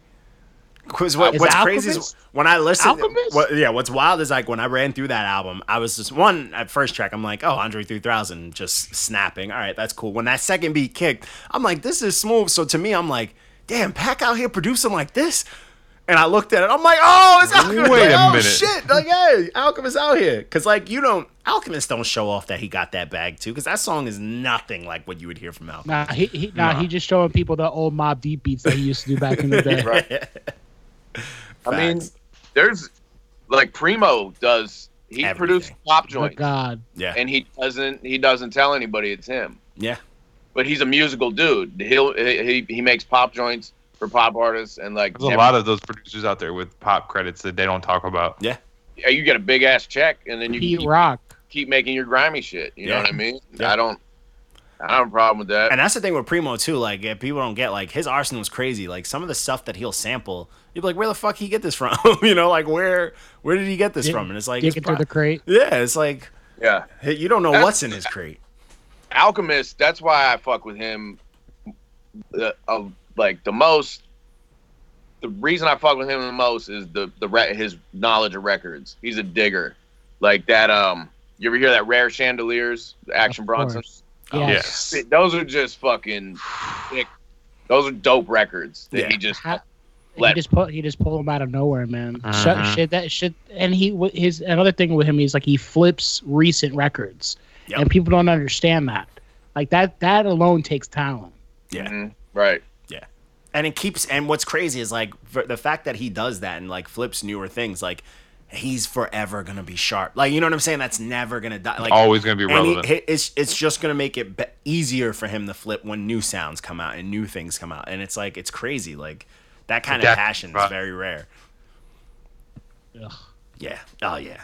Because what, Is what's it crazy is when I listen. Alchemist? What, yeah, what's wild is like when I ran through that album, I was just one at first track. I'm like, oh, Andre 3000 just snapping. All right, that's cool. When that second beat kicked, I'm like, this is smooth. So to me, I'm like, damn, Paak out here producing like this. And I looked at it. I'm like, oh, it's Alchemist. Wait like, a oh, minute. shit. Like, yeah, Alchemist out here. Because, like, you don't, Alchemist don't show off that he got that bag, too. Because that song is nothing like what you would hear from Alchemist. Nah, he, he nah, he just showing people the old Mobb Deep beats that he used to do back in the day. Right. I mean, there's like Primo does. He Everything. produced pop Oh joints, God, yeah. and he doesn't. He doesn't tell anybody it's him. yeah. But he's a musical dude. He'll he he makes pop joints for pop artists, and like There's a lot of those producers out there with pop credits that they don't talk about. Yeah. yeah, you get a big ass check, and then you Pete keep, Rock. keep making your grimy shit. You know what I mean? Yeah. I don't. I don't have a problem with that. And that's the thing with Primo too. Like, if people don't get like his arsenal is crazy. Like some of the stuff that he'll sample, you'll be like, where the fuck he get this from? you know, like where where did he get this Dig- from? And it's like, it's Digging through pro- the crate. yeah, it's like yeah, you don't know That's- what's in his crate. Alchemist. That's why I fuck with him. The uh, like the most. The reason I fuck with him the most is the the re- his knowledge of records. He's a digger, like that. Um, you ever hear that rare chandeliers, the Action Of Bronson? course. Oh, Yes. Yes. Those are just fucking. Sick. Those are dope records that Yeah. he just. Ha- he just put he just pulled them out of nowhere, man. Shut Mhm. shit that shit. And he w- his another thing with him is like he flips recent records, Yep. and people don't understand that. Like that that alone takes talent. Yeah. Mhm. Right. And it keeps. And what's crazy is like for the fact that he does that and like flips newer things. Like he's forever gonna be sharp. Like you know what I'm saying? That's never gonna die. Like Always going to be and he- relevant. he- it's it's just gonna make it be- easier for him to flip when new sounds come out and new things come out, and it's like it's crazy. Like that kind of passion is very rare. Ugh. Yeah. Oh yeah.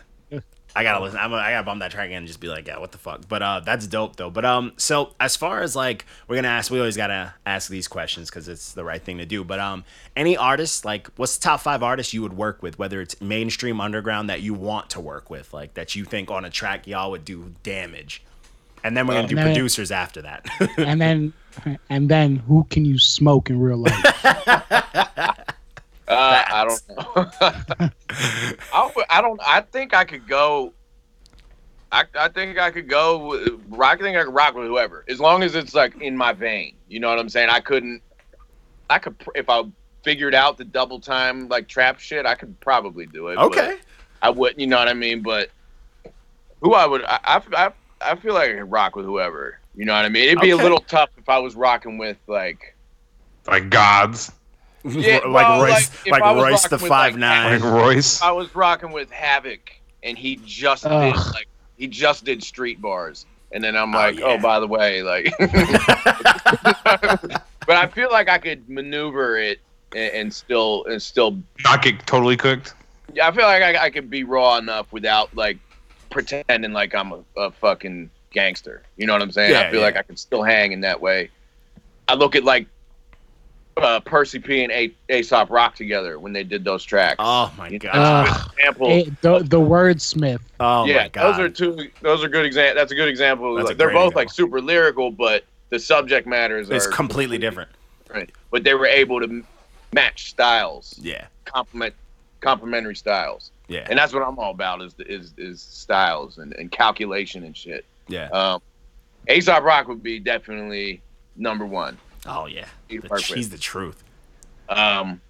I gotta listen. I'm, I gotta bump that track again and just be like, yeah, what the fuck. But uh, that's dope though. But um, so as far as like we're gonna ask, we always gotta ask these questions because it's the right thing to do. But um, any artists like, what's the top five artists you would work with, whether it's mainstream, underground, that you want to work with, like that you think on a track y'all would do damage, and then we're gonna do And then- producers after that. and then and then who can you smoke in real life? I don't know. I, I don't. I think I could go. I, I think I could go. With, I think I could rock with whoever, as long as it's like in my vein. You know what I'm saying? I couldn't. I could if I figured out the double time like trap shit. I could probably do it. okay. I wouldn't. You know what I mean? But who I would I, I, I, I feel like I could rock with whoever. You know what I mean? It'd be a little tough if I was rocking with like Like gods, Yeah, like well, Royce, like, like, Royce the five like, nine. like Royce. I was rocking with Havoc and he just did like he just did street bars. And then I'm Oh, like, oh, yeah. by the way, like, but I feel like I could maneuver it and, and still and still Not get totally cooked. Yeah, I feel like I, I could be raw enough without like pretending like I'm a, a fucking gangster. You know what I'm saying? Yeah, I feel yeah. like I can still hang in that way. I look at like uh, Percy P and a- Aesop Rock together when they did those tracks. Oh my You know, god. that's a good example. Eh, the the wordsmith. Oh yeah, my god. those are two. Those are good examples. That's a good example. That's a Like, they're both example. like super lyrical, but the subject matters it's are completely different. different. But they were able to match styles, Yeah. complement complementary styles. Yeah. and that's what I'm all about is is is styles and, and calculation and shit. Yeah. Um, Aesop Rock would be definitely number one. Oh yeah. He's The- He's the truth. Um,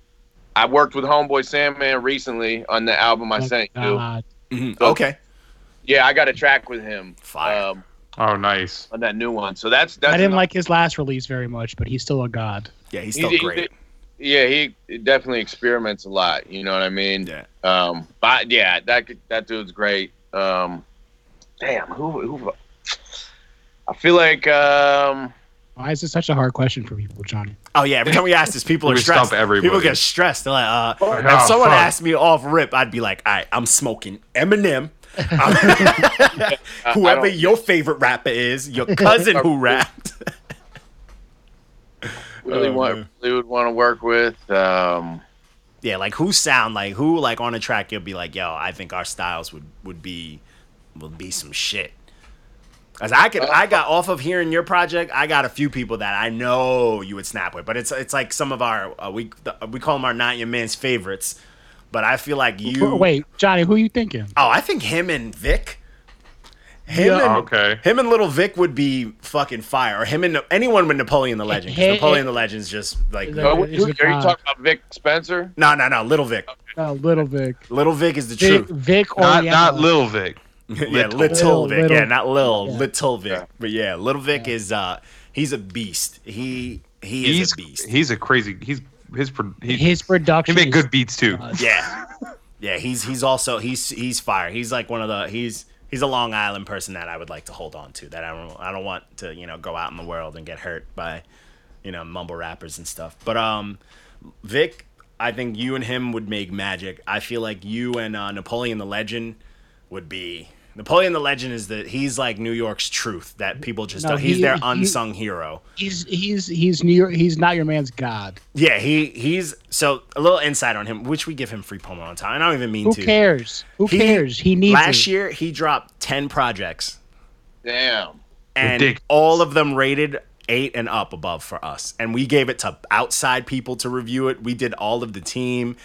I worked with Homeboy Sandman recently on the album I Oh, sent you. God. Mhm. So- Okay. Yeah, I got a track with him Fire. um, Oh, nice. on that new one. So that's that's I didn't enough- like his last release very much, but he's still a god. Yeah, he's he- still he- great. yeah, he definitely experiments a lot. You know what I mean? Yeah. Um, but yeah, that that dude's great. Um, damn, who who? I feel like um, Why is this such a hard question for people, Johnny? Oh yeah, every time we ask this, people are stressed. stump everybody. People get stressed. They're like, uh, Oh, if someone fuck. asked me off rip, I'd be like, all right, I'm smoking Eminem. I'm- I- I Whoever your favorite rapper is, your cousin who rapped. really Oh, want man. really would want to work with. Um, yeah, like who sound like who like on a track you'll be like, yo, I think our styles would would be would be some shit. Cause I could, I got off of hearing your project. I got a few people that I know you would snap with, but it's it's like some of our uh, we the, we call them our not your man's favorites. But I feel like you. Wait, Johnny, who are you thinking? Oh, I think him and Vic. Him Yeah. and Okay. him and Little Vic would be fucking fire. Or him and anyone with Napoleon the Legend. 'cause Hey, Napoleon hey. the Legend's just like Is oh, that- what- is are you talking about Vic Spencer? no, no, no. Little Vic. Uh, Little Vic. Little Vic is the Vic, truth. Vic Not Oriental. not Lil Vic. yeah, Little. little, Vic. Little- yeah, not Lil, yeah. little Vic. Yeah. But yeah, Little Vic is uh he's a beast. He he is He's a beast. he's a crazy. He's his pro- he, His he production. make is- good beats too. uh, Yeah. Yeah, he's he's also he's he's fire. He's like one of the he's he's a Long Island person that I would like to hold on to. That I don't I don't want to, you know, go out in the world and get hurt by, you know, mumble rappers and stuff. But um Vic, I think you and him would make magic. I feel like you and uh, Napoleon the Legend would be Napoleon the Legend is that he's like New York's truth that people just No, don't. He's he- their he- unsung hero. He's he's he's New York. He's not your man's god. Yeah, he he's so a little insight on him, which we give him free promo on time. I don't even mean Who to. cares? Who He- cares? He needs Last it. year, he dropped 10 projects, Damn. and Ridiculous. all of them rated eight and up above for us. And we gave it to outside people to review it. We did all of the team.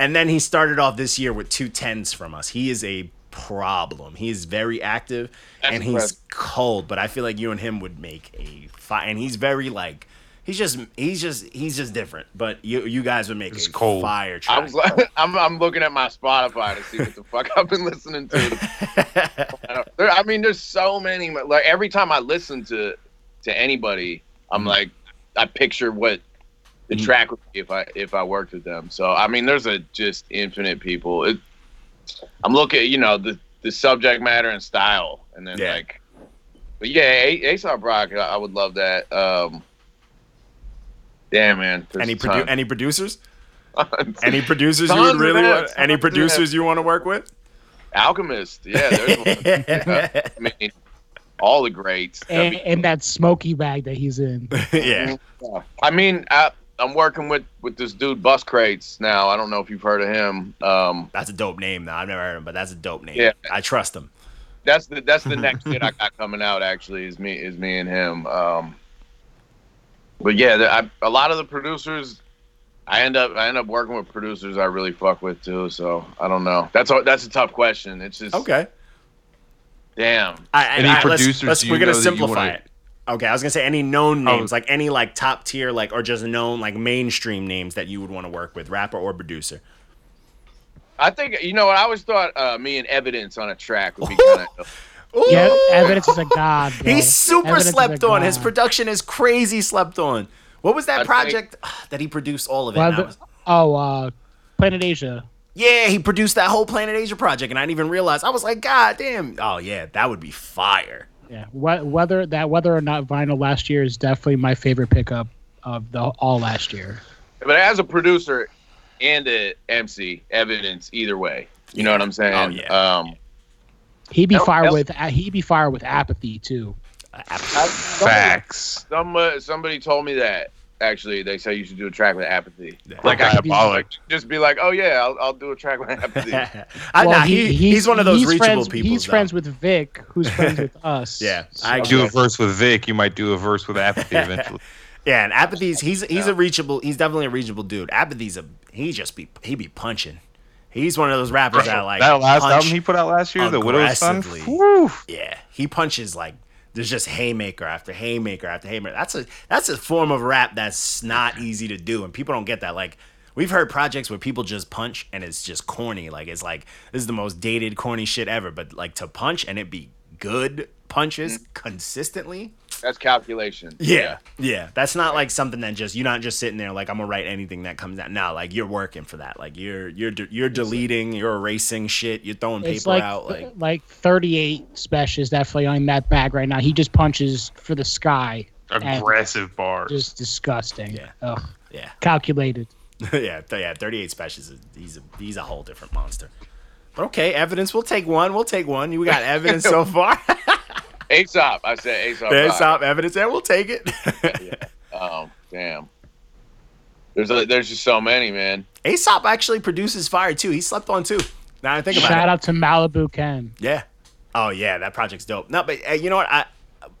And then he started off this year with two tens from us. He is a problem. He's very active That's and he's cold, but I feel like you and him would make a fire. And he's very like. He's just he's just he's just different, but you you guys would make He's a cold. fire I track. was like, I'm, I'm looking at my Spotify to see what the fuck I've been listening to. I there- I mean, there's so many. Like every time I listen to to anybody, I'm Mm-hmm. like, I picture what the Mhm. track would be if I if I worked with them. So I mean, there's a just infinite people. It, I'm looking, you know, the the subject matter and style, and then Yeah. like, but yeah, A- Aesop Rock, I I would love that. Um, damn man, any produ- any producers? Any producers you would really want? Any producers you want to work with? Alchemist, yeah, there's one. I mean, all the greats. I and, mean, and that smoky bag that he's in. yeah. I mean, I, I'm working with with this dude Buscrates now. I don't know if you've heard of him. Um, That's a dope name, though. I've never heard him, but that's a dope name. Yeah. I trust him. that's the that's the next shit I got coming out. Actually, is me is me and him. Um, but yeah, I, a lot of the producers. I end up I end up working with producers I really fuck with too. So I don't know. That's a, that's a tough question. It's just Okay. damn. I, Any I- let's- producers let's- do we're gonna know that you simplify wanna- it. Okay, I was gonna say any known Oh. names, like any like top tier, like or just known like mainstream names that you would want to work with, rapper or producer. I think you know what I always thought. Uh, me and Evidence on a track would be kind of. Yeah, evidence is a god. Bro. He's super Evidence slept on. His production is crazy slept on. What was that I think- project that he produced all of it? Well, the- was- oh, uh, Planet Asia. yeah, he produced that whole Planet Asia project, and I didn't even realize. I was like, God damn. Oh yeah, that would be fire. Yeah, Wh- whether that Weather or Not vinyl last year is definitely my favorite pickup of the all last year. But as a producer and a MC, evidence either way. You know what I'm saying? Oh, yeah. Um, He be Hell- fire with uh, he be fire with apathy too. Uh, ab- somebody, Facts. some, uh, somebody told me that. Actually, they say you should do a track with apathy. Yeah. Like I could Diabolic. just be like, oh yeah, I'll, I'll do a track with apathy. I, Well, nah, he, he's, one of those reachable friends, people. He's though. friends with Vic, who's friends with us. Yeah, So- I Do a verse with Vic, you might do a verse with Apathy eventually. Yeah, and Apathy's he's he's a reachable. He's definitely a reachable dude. Apathy's a he just be he be punching. He's one of those rappers that like that last album he put out last year, The Widow's Son. Whew. Yeah, he punches like there's just haymaker after haymaker after haymaker. That's a that's a form of rap that's not easy to do, and people don't get that. Like we've heard projects where people just punch and it's just corny. Like it's like this is the most dated corny shit ever. But like to punch and it be good punches mm. consistently. That's calculation. Yeah, yeah. That's not like something that just you're not just sitting there like I'm gonna write anything that comes out. No, like you're working for that. Like you're you're de- you're deleting, you're erasing shit, you're throwing It's paper like out. Like like 38 Spesh is definitely on that bag right now. He just punches for the sky. Aggressive bars. Just disgusting. Yeah. Ugh. yeah, Calculated. yeah, th- yeah. 38 specials. is- He's a he's a whole different monster. But okay, evidence. We'll take one. We'll take one. We got evidence so far. Aesop, I said Aesop. There's Rock. evidence, and we'll take it. Oh, damn. There's a, there's just so many, man. Aesop actually produces fire too. He slept on too. Now I think about it. Shout out to Malibu Ken. Yeah. Oh yeah, that project's dope. No, but uh, you know what? I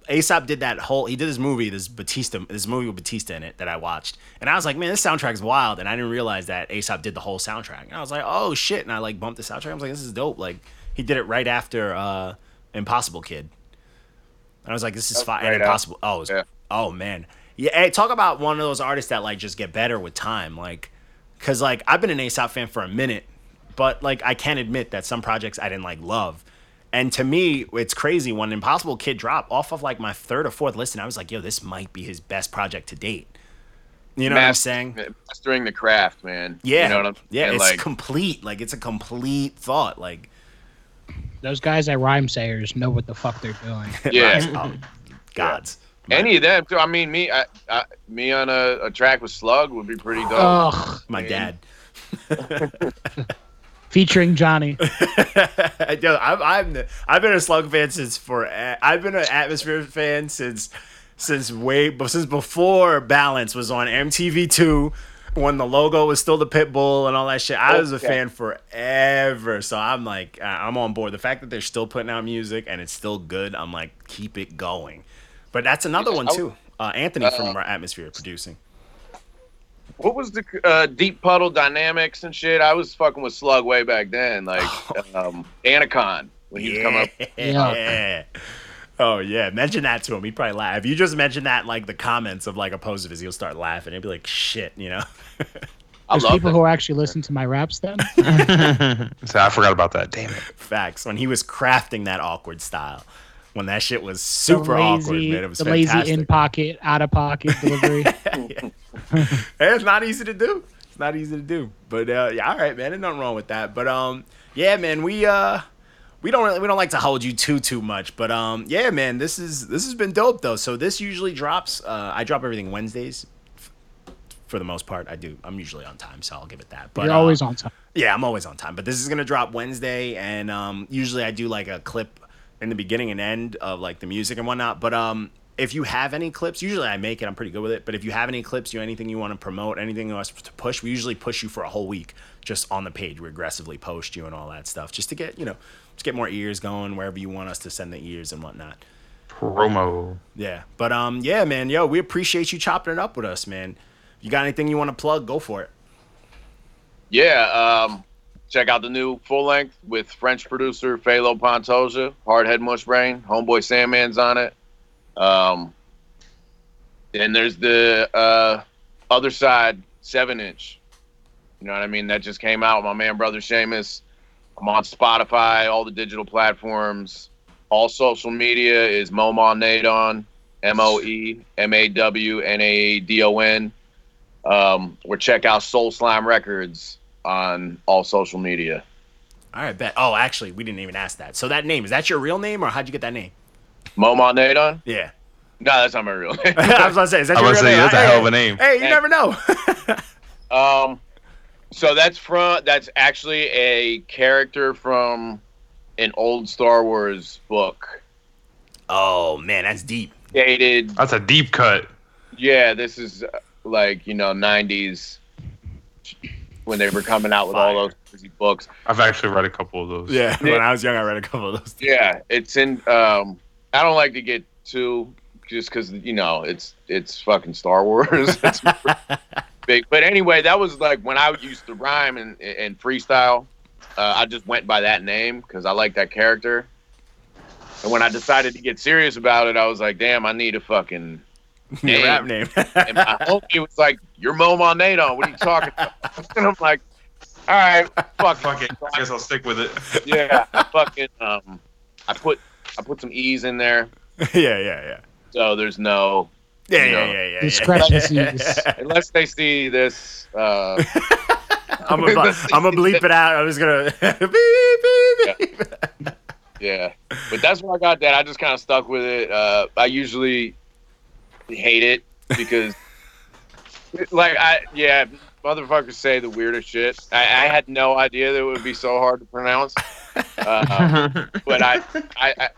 Aesop did that whole. He did this movie, this Bautista, this movie with Bautista in it that I watched, and I was like, man, this soundtrack's wild, and I didn't realize that Aesop did the whole soundtrack. And I was like, oh shit, and I like bumped the soundtrack. I was like, this is dope. Like he did it right after uh Impossible Kid. And I was like, this is fine. right Impossible. Oh, was- Yeah. oh man, yeah. Hey, talk about one of those artists that like just get better with time, like, cause like I've been an Aesop fan for a minute, but like I can't admit that some projects I didn't like love. And to me, it's crazy when Impossible Kid dropped off of like my third or fourth listen. I was like, yo, this might be his best project to date. You know what I'm saying? Eh, mastering the craft, man. Yeah. You know what I'm yeah, it's Like, complete. Like it's a complete thought. Like Those guys at Rhymesayers know what the fuck they're doing. yeah. oh, gods. Any of them, too. I mean, me, I, I, me on a, a track with Slug would be pretty dope. Ugh. My man. dad. Featuring Johnny. Yo, I'm, I'm I've been a Slug fan since for I've been an Atmosphere fan since since way but since before Balance was on MTV two when the logo was still the pit bull and all that shit. I was a Okay. fan forever, so I'm like uh, I'm on board. The fact that they're still putting out music and it's still good, I'm like keep it going. But that's another one too. Uh, Anthony from Uh, our Atmosphere producing. What was the uh, Deep Puddle Dynamics and shit? I was fucking with Slug way back then, like um, Anticon when he was coming up. Yeah. Oh yeah, mention that to him. He'd probably laugh. If you just mention that like the comments of like a post of his, he'll start laughing. He'd be like, "Shit," you know. There's people that. who actually listen to my raps then. so I forgot about that. Damn it. Facts. When he was crafting that awkward style, when that shit was super the awkward, lazy, man. It was the fantastic. lazy in pocket, out of pocket delivery. Hey, it's not easy to do. It's not easy to do. But uh, yeah, all right, man. There's nothing wrong with that. But um, yeah, man. We uh, we don't really, we don't like to hold you too too much. But um, yeah, man. This is this has been dope though. So this usually drops. Uh, I drop everything Wednesdays. f- For the most part, I do. I'm usually on time, so I'll give it that. But You're uh, always on time. Yeah, I'm always on time. But this is gonna drop Wednesday, and um, usually I do like a clip in the beginning and end of like the music and whatnot. But um, if you have any clips, usually I make it. I'm pretty good with it. But if you have any clips, you anything you want to promote, anything you want us to push, we usually push you for a whole week just on the page. We aggressively post you and all that stuff, just to get you know, just get more ears going wherever you want us to send the ears and whatnot. Promo. Yeah, but um, yeah, man, yo, we appreciate you chopping it up with us, man. You got anything you want to plug? Go for it. Yeah, um, check out the new full length with French producer Phalo Pantoja, Hardhead Mush Brain, Homeboy Sandman's on it. Um, then there's the uh, other side seven inch. You know what I mean? That just came out. My man, brother Seamus. I'm on Spotify, all the digital platforms. all social media is Moemaw Naedon, M O E M A W N A D O N. Um, or check out Soul Slime Records on all social media. All right, bet. Oh, actually, we didn't even ask that. So that name is that your real name, or how'd you get that name? Moemaw Naedon? Yeah. No, that's not my real name. I was gonna say, is that I your was real gonna say, name? that's a hell of a name. Hey, you Hey. never know. Um, so that's from that's actually a character from an old Star Wars book. oh man, that's deep. Dated, That's a deep cut. yeah. This is uh, like you know '90s when they were coming out with all those crazy books. I've actually read a couple of those. Yeah. When I was young, I read a couple of those. Yeah, it's in. Um, I don't like to get too just because you know it's it's fucking Star Wars. It's big, but anyway, that was like when I used to rhyme and and freestyle. Uh, I just went by that name because I like that character. And when I decided to get serious about it, I was like, "Damn, I need a fucking." Name. rap name. And my homie was like, "You're Moemaw Naedon. What are you talking about?" And I'm like, "All right, fuck, Fuck it. I guess I'll stick with it. yeah." I fucking um, I put I put some e's in there. yeah, yeah, yeah. So there's no Yeah, You yeah, know, yeah, yeah, yeah. discrepancies. unless they see this. Uh, I'm gonna, I'm gonna bleep it out. I'm just gonna beep, beep, beep. yeah, but that's where I got that. I just kind of stuck with it. Uh, I usually hate it because, like, I yeah, motherfuckers say the weirdest shit. I, I had no idea that it would be so hard to pronounce. Uh, but I, I, I,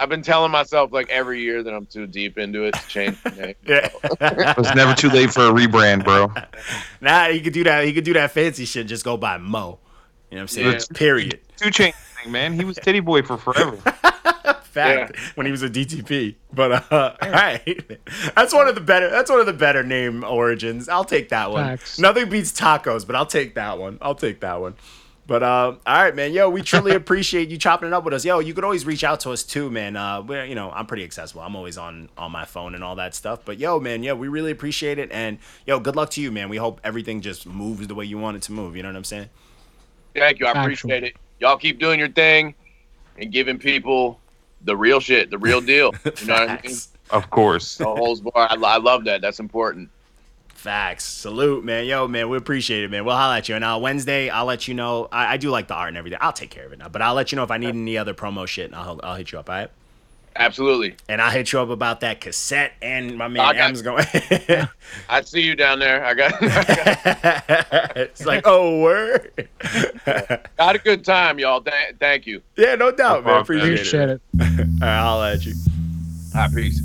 I've been telling myself like every year that I'm too deep into it to change the name. Yeah. It's never too late for a rebrand, bro. nah, he could do that. He could do that fancy shit. Just go by Mo. You know what I'm saying? Yeah. Period. Two chain thing, man. He was Tity Boi for forever. Fact. When he was a DTP. But uh, all right, that's one of the better. That's one of the better name origins. I'll take that one. Facts. Nothing beats tacos, but I'll take that one. I'll take that one. But uh, all right, man. Yo, we truly appreciate you chopping it up with us. Yo, you could always reach out to us too, man. Uh, we're you know I'm pretty accessible. I'm always on on my phone and all that stuff. But yo, man, yo, we really appreciate it. And yo, good luck to you, man. We hope everything just moves the way you want it to move. You know what I'm saying? Thank you. I Factual. appreciate it. Y'all keep doing your thing and giving people the real shit, the real deal. You know what I mean? Of course. No holds barred. I, I love that. That's important. Facts. Salute, man. Yo, man, we appreciate it, man. We'll holla at you. And uh, Wednesday, I'll let you know. I, I do like the art and everything. I'll take care of it now. But I'll let you know if I need any other promo shit, and I'll, I'll hit you up, all right? Absolutely. And I'll hit you up about that cassette, and my man I M's going. I see you down there. I got, I it's like, oh, word. got, got a good time, y'all. Th- thank you. yeah, no doubt, man. problem, Appreciate, Appreciate it. it. All right, I'll at you. All right, peace.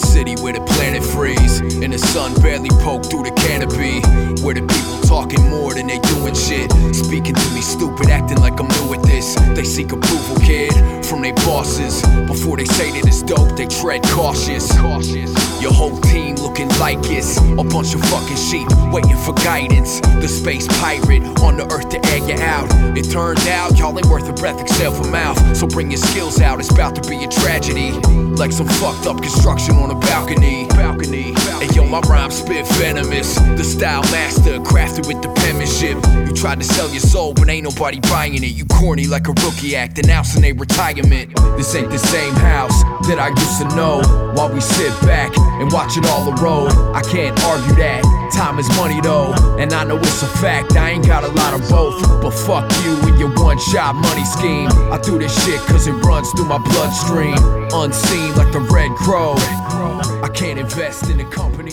City where the planet freeze and the sun barely poke through the canopy. Where the people talking more than they doing shit. Speaking to me stupid, acting like I'm new at this. They seek approval, kid, from their bosses. Before they say that it's dope, they tread cautious. Cautious. Your whole team looking like it's a bunch of fucking sheep waiting for guidance. The space pirate on the earth to air you out. It turns out y'all ain't worth a breath except for mouth. So bring your skills out, it's about to be a tragedy. Like some fucked up construction on a balcony. Balcony. And yo, my rhyme spit venomous. The style master, crafted with the penmanship. You tried to sell your soul, but ain't nobody buying it. You corny like a rookie act, announcing a retirement. This ain't the same house that I used to know. While we sit back and watch it all erode. I can't argue that. Time is money though, and I know it's a fact. I ain't got a lot of both, but fuck you and your one shot money scheme. I do this shit cause it runs through my bloodstream. Unseen like the Red Crow. I can't invest in a company